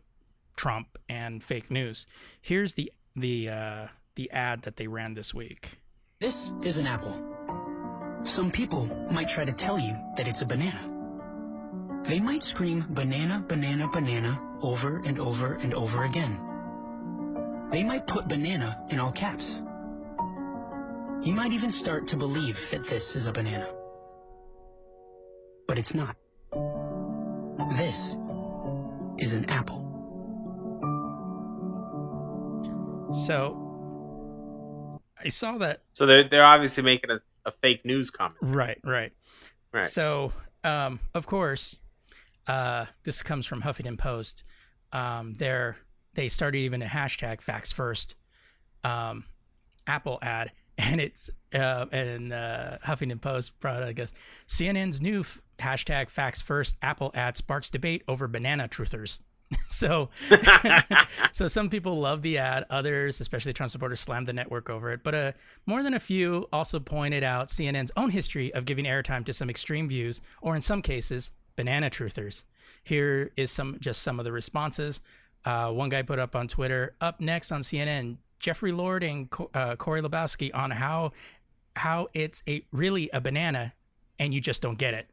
Trump and fake news. Here's the the uh, the ad that they ran this week. This is an apple. Some people might try to tell you that it's a banana. They might scream banana, banana, banana over and over and over again. They might put banana in all caps. You might even start to believe that this is a banana. But it's not. This is an apple. So I saw that So they're they're obviously making a, a fake news comment. right, right. Right. So, um, of course, uh, this comes from Huffington Post. Um, they're, they started even a hashtag facts first um, Apple ad, and it's uh, and uh, Huffington Post brought I guess CNN's new f- hashtag facts first Apple ad sparks debate over banana truthers. so, so some people love the ad, others, especially Trump supporters, slammed the network over it. But uh, more than a few also pointed out CNN's own history of giving airtime to some extreme views, or in some cases, banana truthers. Here is some just some of the responses. Uh, one guy put up on Twitter. Up next on CNN, Jeffrey Lord and Co- uh, Corey Lebowski on how how it's a really a banana, and you just don't get it.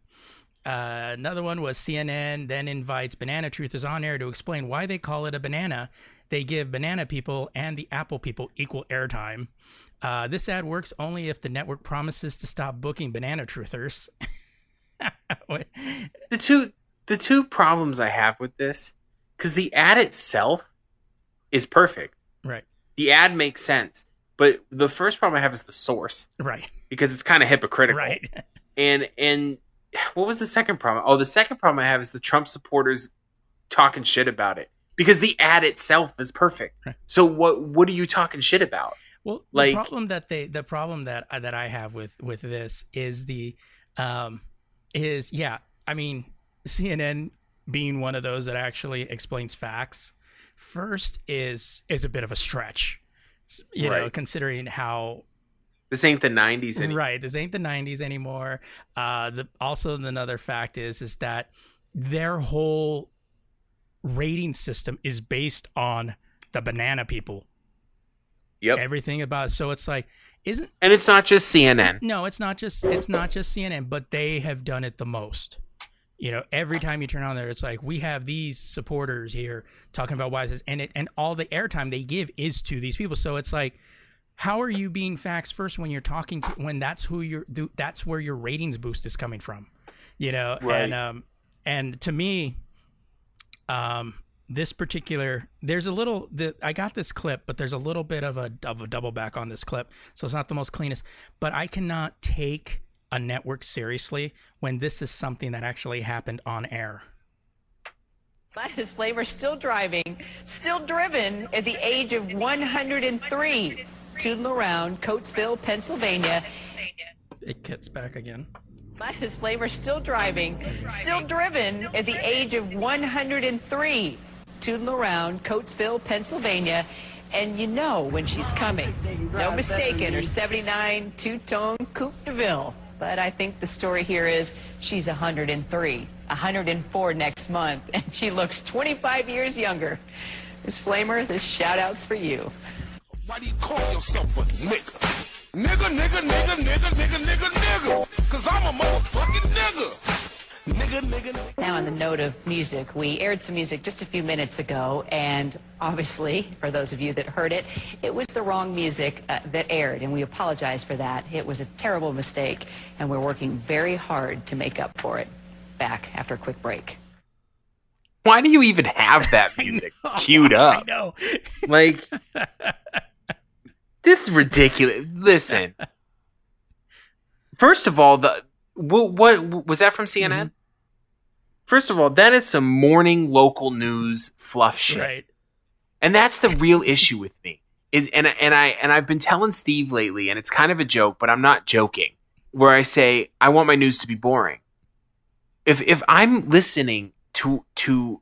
Uh, another one was CNN then invites Banana Truthers on air to explain why they call it a banana. They give banana people and the Apple people equal airtime. Uh, this ad works only if the network promises to stop booking Banana Truthers. the two the two problems I have with this because the ad itself is perfect. right, The ad makes sense, but the first problem I have is the source right, because it's kind of hypocritical. right. And and what was the second problem? Oh, the second problem I have is the Trump supporters talking shit about it because the ad itself is perfect. Right. So what what are you talking shit about? Well, Like- the problem that they the problem that uh, that I have with with this is the um is yeah, I mean CNN being one of those that actually explains facts first is is a bit of a stretch. You know, considering how This ain't the '90s anymore. right, this ain't the 90s anymore. Uh the also another fact is is that their whole rating system is based on the banana people. Yep. Everything about it. so it's like isn't And it's not just CNN. no, it's not just it's not just CNN, but they have done it the most. You know, every time you turn on there, it's like we have these supporters here talking about why this is, and it and all the airtime they give is to these people. So it's like, how are you being facts first when you're talking to when that's who you're that's where your ratings boost is coming from, you know? Right. And um and to me, um this particular there's a little the I got this clip, but there's a little bit of a of a double back on this clip, so it's not the most cleanest. But I cannot take a network seriously when this is something that actually happened on air. But his flavor still driving, still driven at the age of 103. Tooting around Coatesville, Pennsylvania. It gets back again. His flavor still driving, still driven at the age of 103. Tooting around Coatesville, Pennsylvania. And you know when she's coming. No mistaking her 79 two-tone Coupe de Ville. But I think the story here is she's 103, 104 next month, and she looks 25 years younger. Ms. Flamer, this shout-out's for you. Why do you call yourself a nigga? Nigga, nigga, nigga, nigga, nigga, nigga, nigga. Cause I'm a motherfucking nigga. Nigga nigga, nigga, nigga. Now, on the note of music, we aired some music just a few minutes ago, and obviously, for those of you that heard it, it was the wrong music uh, that aired, and we apologize for that. It was a terrible mistake, and we're working very hard to make up for it. Back after a quick break. Why do you even have that music queued up? I up? know. Like, this is ridiculous. Listen, first of all, the what, what was that from CNN? Mm-hmm. First of all, that is some morning local news fluff shit. Right. And that's the real issue with me. Is and and I and I've been telling Steve lately, and it's kind of a joke, but I'm not joking. Where I say I want my news to be boring. If if I'm listening to to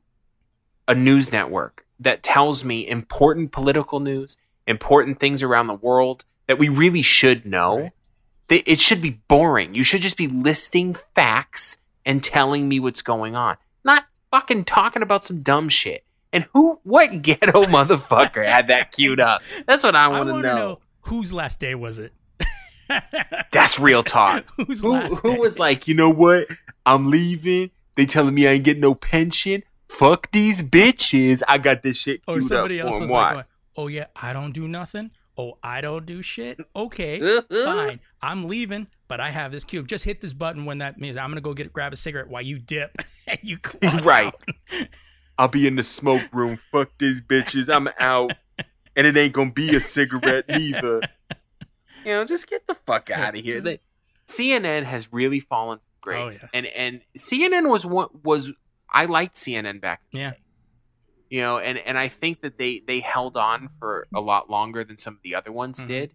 a news network that tells me important political news, important things around the world that we really should know, Right. it should be boring. You should just be listing facts and telling me what's going on, not fucking talking about some dumb shit. And who, what ghetto motherfucker had that queued up? That's what I want to want know. to know whose last day was it? That's real talk. whose who, who was like, you know what? I'm leaving. They telling me I ain't getting no pension. Fuck these bitches. I got this shit or somebody up else was like, "Oh yeah, I don't do nothing. Oh, I don't do shit. Okay, fine. I'm leaving, but I have this cube. Just hit this button when that means I'm gonna go get grab a cigarette while you dip and you Right. out. I'll be in the smoke room. Fuck these bitches. I'm out. And it ain't gonna be a cigarette neither. You know, just get the fuck out of here. They, CNN has really fallen from grace. Oh, yeah. And and CNN was what was I liked CNN back. Yeah. day. You know, and and I think that they they held on for a lot longer than some of the other ones Mhm. did.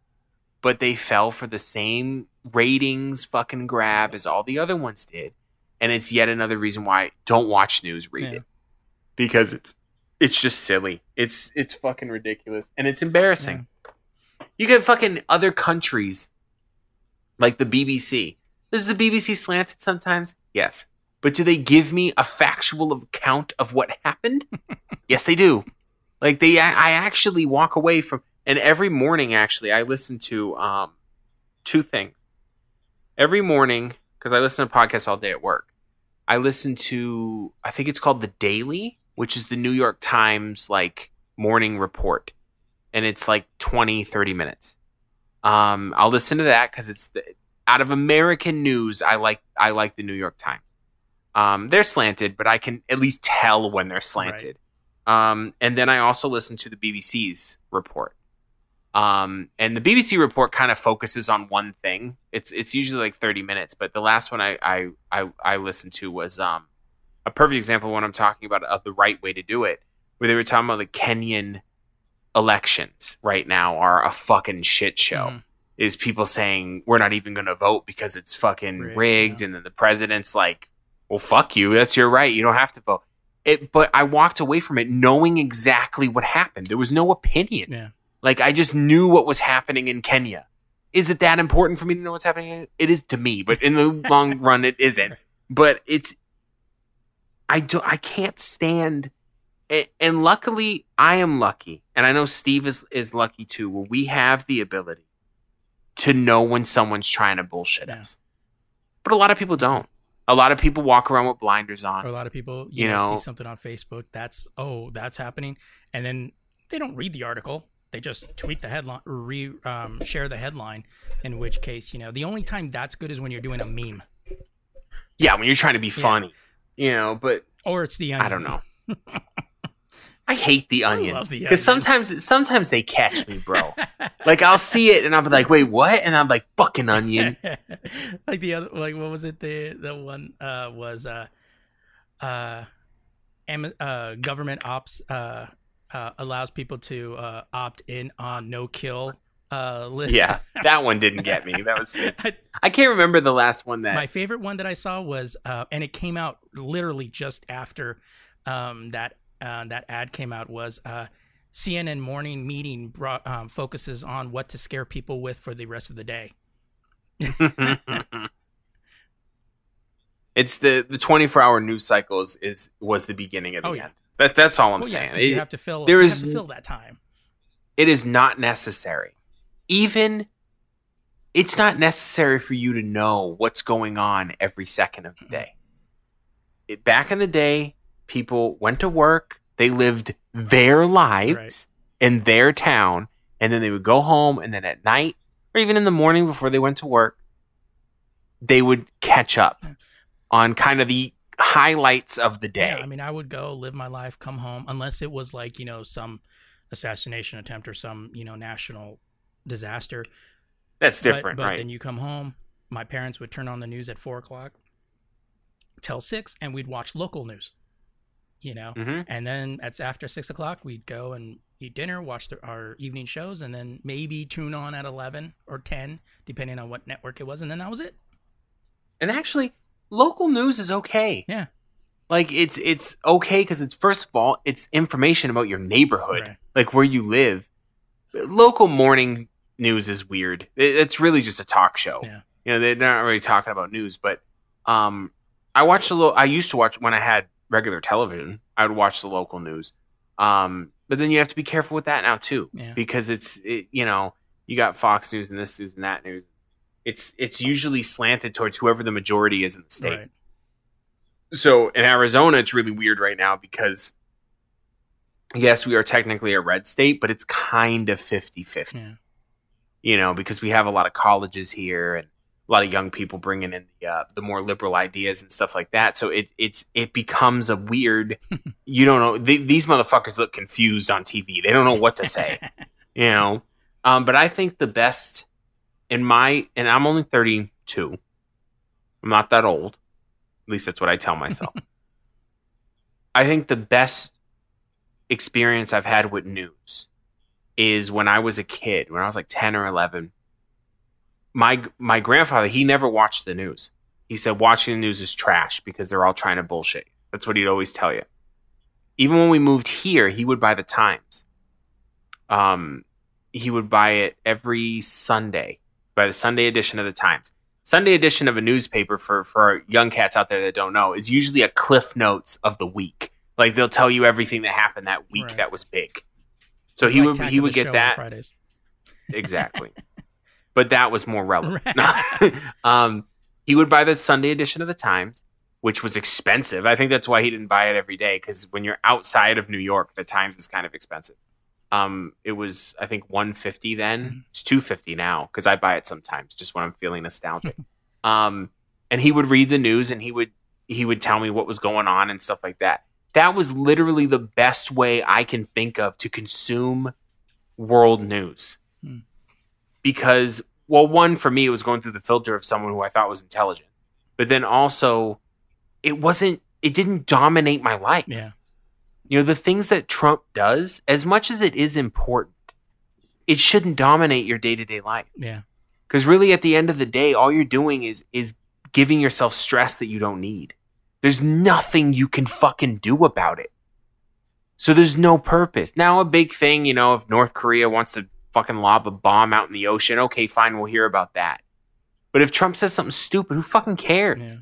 But they fell for the same ratings fucking grab as all the other ones did. And it's yet another reason why don't watch news, read Yeah. it. Because it's it's just silly. It's it's fucking ridiculous and it's embarrassing. You get fucking other countries like the BBC. Does the BBC slanted sometimes? Yes. But do they give me a factual account of what happened? yes, they do. Like they, I actually walk away from, and every morning actually, I listen to um, two things. Every morning, because I listen to podcasts all day at work, I listen to, I think it's called the Daily, which is the New York Times like morning report, and it's like 20, 30 minutes. Um, I'll listen to that because it's the, out of American news. I like I like the New York Times. Um, they're slanted, but I can at least tell when they're slanted. Um, and then I also listen to the BBC's report. Um, and the BBC report kind of focuses on one thing. It's it's usually like thirty minutes, but the last one I I I, I listened to was um a perfect example of what I'm talking about of the right way to do it, where they were talking about the Kenyan elections right now are a fucking shit show. Mhm. Is people saying we're not even going to vote because it's fucking Rigged, rigged, yeah. and then the president's like, "Well, fuck you. That's your right. You don't have to vote." It, but I walked away from it knowing exactly what happened. There was no opinion. Yeah. Like I just knew what was happening in Kenya. Is it that important for me to know what's happening? It is to me, but in the long run, it isn't. But it's I do I can't stand. And luckily, I am lucky, and I know Steve is is lucky too. Where we have the ability to know when someone's trying to bullshit Yeah. us, but a lot of people don't. A lot of people walk around with blinders on. Or a lot of people, you, You know, know- see something on Facebook. That's oh, that's happening, and then they don't read the article. They just tweet the headline, or re um, share the headline. In which case, you know, the only time that's good is when you're doing a meme, Yeah, when you're trying to be funny, you know. But or it's the I don't know. I hate the onion because sometimes sometimes they catch me, bro. like I'll see it and I'll be like, "Wait, what?" And I'm like, "Fucking onion." like the other, like what was it? The the one uh, was uh, uh, am, uh, government ops uh, uh, allows people to uh, opt in on no kill uh, list. yeah, that one didn't get me. That was I- I can't remember the last one that. My favorite one that I saw was, uh, and it came out literally just after um, that uh, that ad came out. Was uh, CNN morning meeting brought, um, focuses on what to scare people with for the rest of the day. it's the the 24 hour news cycles is was the beginning of the Oh, yeah. end. That that's all I'm yeah, saying. 'cause you have to fill. there you is- to fill that time. it is not necessary. Even it's not necessary for you to know what's going on every second of the day. it, back in the day, people went to work, they lived their lives in their town, and then they would go home, and then at night or even in the morning before they went to work, they would catch up hmm. on kind of the highlights of the day. Yeah, I mean, I would go live my life, come home, unless it was like you know some assassination attempt or some you know national disaster. That's But- different, but, right? then you come home. My parents would turn on the news at four o'clock till six, and we'd watch local news. You know, hmm and then at after six o'clock, we'd go and eat dinner, watch the, our evening shows, and then maybe tune on at eleven or ten, depending on what network it was, and then that was it. And actually, local news is okay. Yeah, Like it's it's okay because it's first of all it's information about your neighborhood, Right. like where you live. Local morning news is weird. It- It's really just a talk show. Yeah. You know, they're not really talking about news, but um, I watched a little. I used to watch when I had regular television. I would watch the local news. Um, but then you have to be careful with that now too, Yeah. because it's it, you know you got Fox News and this news and that news. It's it's usually slanted towards whoever the majority is in the state right. so in Arizona, it's really weird right now because yes, we are technically a red state, but it's kind of 50 50, Yeah. you know, because we have a lot of colleges here and a lot of young people bringing in the, uh, the more liberal ideas and stuff like that. So it, it's, it becomes a weird, you don't know, th- these motherfuckers look confused on TV. They don't know what to say, you know? Um, but I think the best in my, and I'm only 32, I'm not that old. At least that's what I tell myself. I think the best experience I've had with news is when I was a kid, when I was like 10 or 11. My my grandfather, he never watched the news. He said watching the news is trash because they're all trying to bullshit. That's what he'd always tell you. Even when we moved here, he would buy the Times. Um he would buy it every Sunday, by the Sunday edition of the Times. Sunday edition of a newspaper for for our young cats out there that don't know is usually a cliff notes of the week. Like they'll tell you everything that happened that week Right. that was big. So he Like would he would get that Fridays. exactly. but that was more relevant. Um, he would buy the Sunday edition of the Times, which was expensive. I think that's why he didn't buy it every day because when you're outside of New York, the Times is kind of expensive. Um, it was I think 150 then. It's 250 now because I buy it sometimes just when I'm feeling nostalgic. um, and he would read the news and he would he would tell me what was going on and stuff like that. That was literally the best way I can think of to consume world news. Because well, one for me it was going through the filter of someone who I thought was intelligent. But then also it wasn't it didn't dominate my life. Yeah. You know, the things that Trump does, as much as it is important, it shouldn't dominate your day-to-day life. Yeah. Because really, at the end of the day, all you're doing is is giving yourself stress that you don't need. There's nothing you can fucking do about it. So there's no purpose. Now, a big thing, you know, if North Korea wants to fucking lob a bomb out in the ocean, okay, fine, we'll hear about that. But if Trump says something stupid, who fucking cares? Yeah.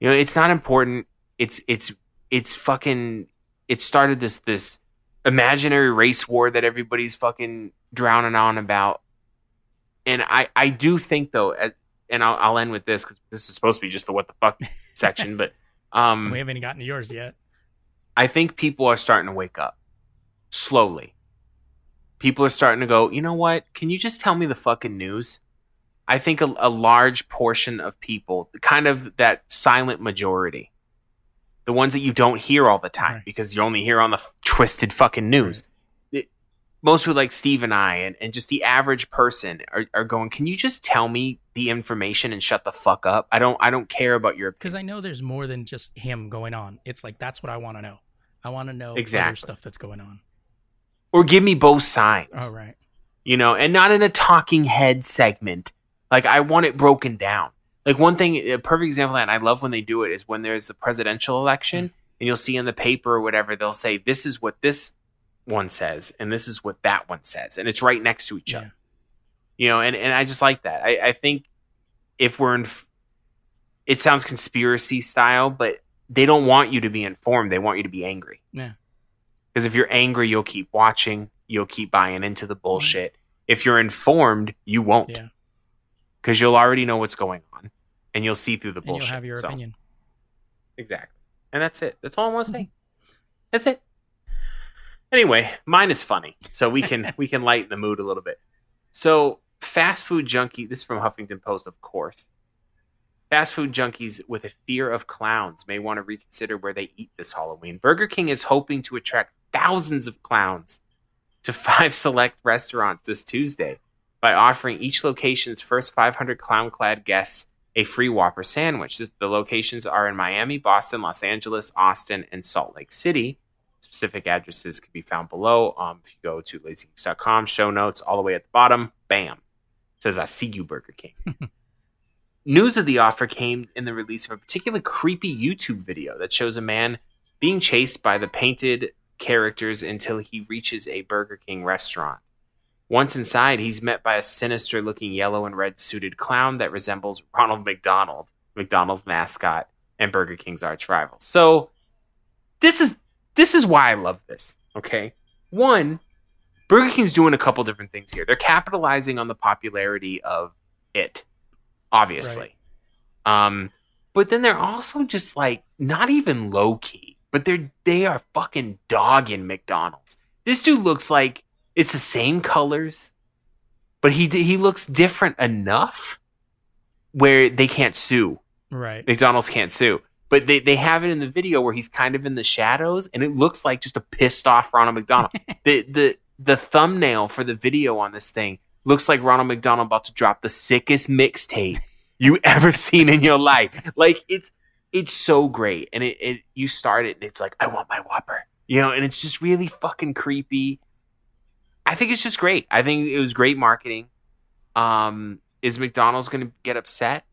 You know, it's not important. It's it's it's fucking. It started this this imaginary race war that everybody's fucking drowning on about. And I I do think though, as- and I'll I'll end with this because this is supposed to be just the what the fuck section, but um, we haven't even gotten to yours yet. I think people are starting to wake up slowly. People are starting to go, you know what? Can you just tell me the fucking news? I think a, a large portion of people, kind of that silent majority, the ones that you don't hear all the time Right. because you only hear on the f- twisted fucking news. It- most people like Steve and I, and, and just the average person, are, are going. Can you just tell me the information and shut the fuck up? I don't. I don't care about your Because I know there's more than just him going on. It's like that's what I want to know. I want to know other stuff that's going on. Or give me both sides. All right. you know, and not in a talking head segment. Like I want it broken down. Like one thing, a perfect example of that, and I love when they do it, is when there's a presidential election, and you'll see in the paper or whatever, they'll say, "This is what this one says, and this is what that one says," and it's right next to each Yeah. other. You know, and and I just like that. I, I think if we're in, it sounds conspiracy style, but they don't want you to be informed. They want you to be angry. Yeah. Because if you're angry, you'll keep watching. You'll keep buying into the bullshit. If you're informed, you won't. Yeah. Because you'll already know what's going on, and you'll see through the And you'll bullshit. have your So, opinion. Exactly. And that's it. That's all I want to say. Mm-hmm. That's it. Anyway, mine is funny, so we can we can lighten the mood a little bit. So, fast food junkie. This is from Huffington Post, of course. Fast food junkies with a fear of clowns may want to reconsider where they eat this Halloween. Burger King is hoping to attract thousands of clowns to five select restaurants this Tuesday by offering each location's first 500 clown clad guests a free Whopper sandwich. The locations are in Miami, Boston, Los Angeles, Austin, and Salt Lake City. Specific addresses can be found below. Um, if you go to lazygeeks.com, show notes all the way at the bottom, bam, it says I see you, Burger King. News of the offer came in the release of a particularly creepy YouTube video that shows a man being chased by the painted characters until he reaches a Burger King restaurant. Once inside, he's met by a sinister looking yellow and red suited clown that resembles Ronald McDonald, McDonald's mascot and Burger King's arch rival. So this is this is why I love this. Okay. One, Burger King's doing a couple different things here. They're capitalizing on the popularity of it, obviously. Um, but then they're also just like not even low key, but they're they are fucking dogging McDonald's. This dude looks like it's the same colors, but he he looks different enough where they can't sue. Right. McDonald's can't sue. But they, they have it in the video where he's kind of in the shadows and it looks like just a pissed off Ronald McDonald. the the the thumbnail for the video on this thing looks like Ronald McDonald about to drop the sickest mixtape you ever seen in your life. Like it's it's so great. And it, it you start it and it's like, I want my Whopper. You know, and it's just really fucking creepy. I think it's just great. I think it was great marketing. Um, is McDonald's going to get upset?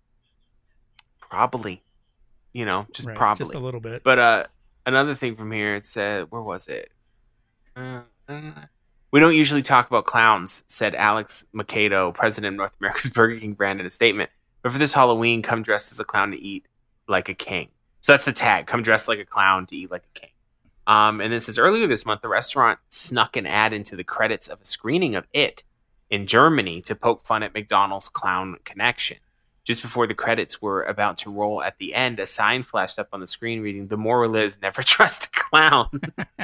Probably. You know, just Right, probably. Just a little bit. But uh, another thing from here, it said, where was it? Uh, uh, we don't usually talk about clowns, said Alex Macedo, president of North America's Burger King brand, in a statement. But for this Halloween, come dressed as a clown to eat like a king. So that's the tag: come dressed like a clown to eat like a king. Um, and this is earlier this month, the restaurant snuck an ad into the credits of a screening of It in Germany to poke fun at McDonald's clown connection. Just before the credits were about to roll at the end, a sign flashed up on the screen reading, The moral is never trust a clown.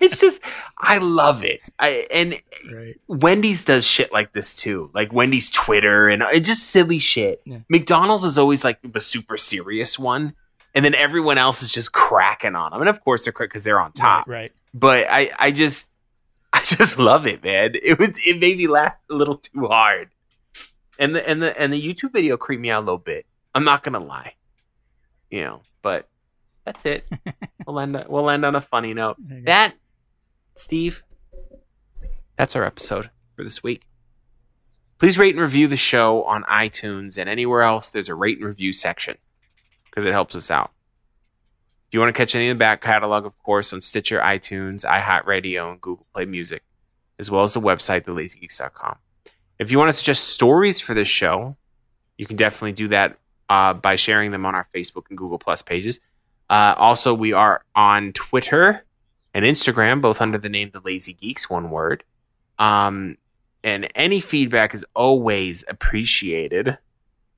it's just, I love it. I, and right. Wendy's does shit like this too. Like Wendy's Twitter and it's just silly shit. Yeah. McDonald's is always like the super serious one. And then everyone else is just cracking on them. And of course they're quick because they're on top. Right. right. But I, I just, I just love it, man. It was, it made me laugh a little too hard. And the, and the, and the YouTube video creeped me out a little bit. I'm not going to lie, you know, but that's it. we'll end, we'll end on a funny note. There you go. That, Steve, that's our episode for this week. Please rate and review the show on iTunes and anywhere else there's a rate and review section because it helps us out. If you want to catch any of the back catalog, of course, on Stitcher, iTunes, iHeartRadio, and Google Play Music, as well as the website, thelazygeeks.com. If you want to suggest stories for this show, you can definitely do that uh, by sharing them on our Facebook and Google Plus pages. Uh, also, we are on Twitter and Instagram, both under the name The Lazy Geeks, one word. Um, and any feedback is always appreciated.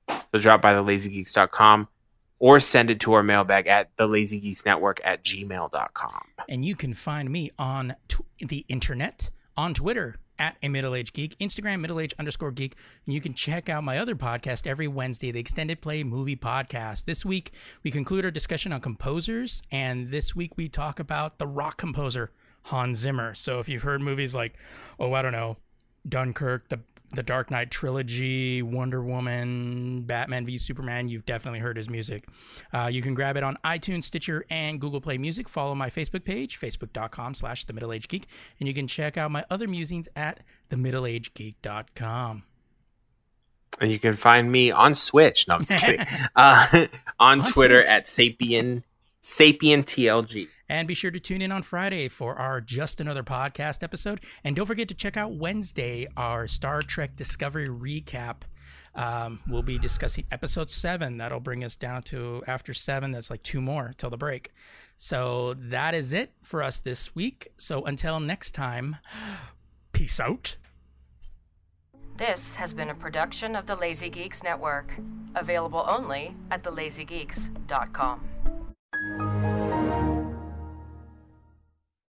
So drop by thelazygeeks.com or send it to our mailbag at thelazygeeksnetwork at gmail.com. And you can find me on tw- the internet, on Twitter, at a middle age geek, Instagram, middle age underscore geek. And you can check out my other podcast every Wednesday, the Extended Play Movie Podcast. This week, we conclude our discussion on composers. And this week, we talk about the rock composer, Hans Zimmer. So if you've heard movies like, oh, I don't know, Dunkirk, the the Dark Knight trilogy, Wonder Woman, Batman v Superman, you've definitely heard his music. Uh, you can grab it on iTunes, Stitcher, and Google Play Music. Follow my Facebook page, facebook.com slash the middle age geek, and you can check out my other musings at themiddleagegeek.com. And you can find me on Switch. No, I'm just kidding. Uh, on, On Twitter Switch. at Sapien Sapien TLG. And be sure to tune in on Friday for our Just Another Podcast episode. And don't forget to check out Wednesday, our Star Trek Discovery recap. Um, we'll be discussing episode seven. That'll bring us down to after seven. That's like two more till the break. So that is it for us this week. So until next time, peace out. This has been a production of the Lazy Geeks Network, available only at thelazygeeks.com.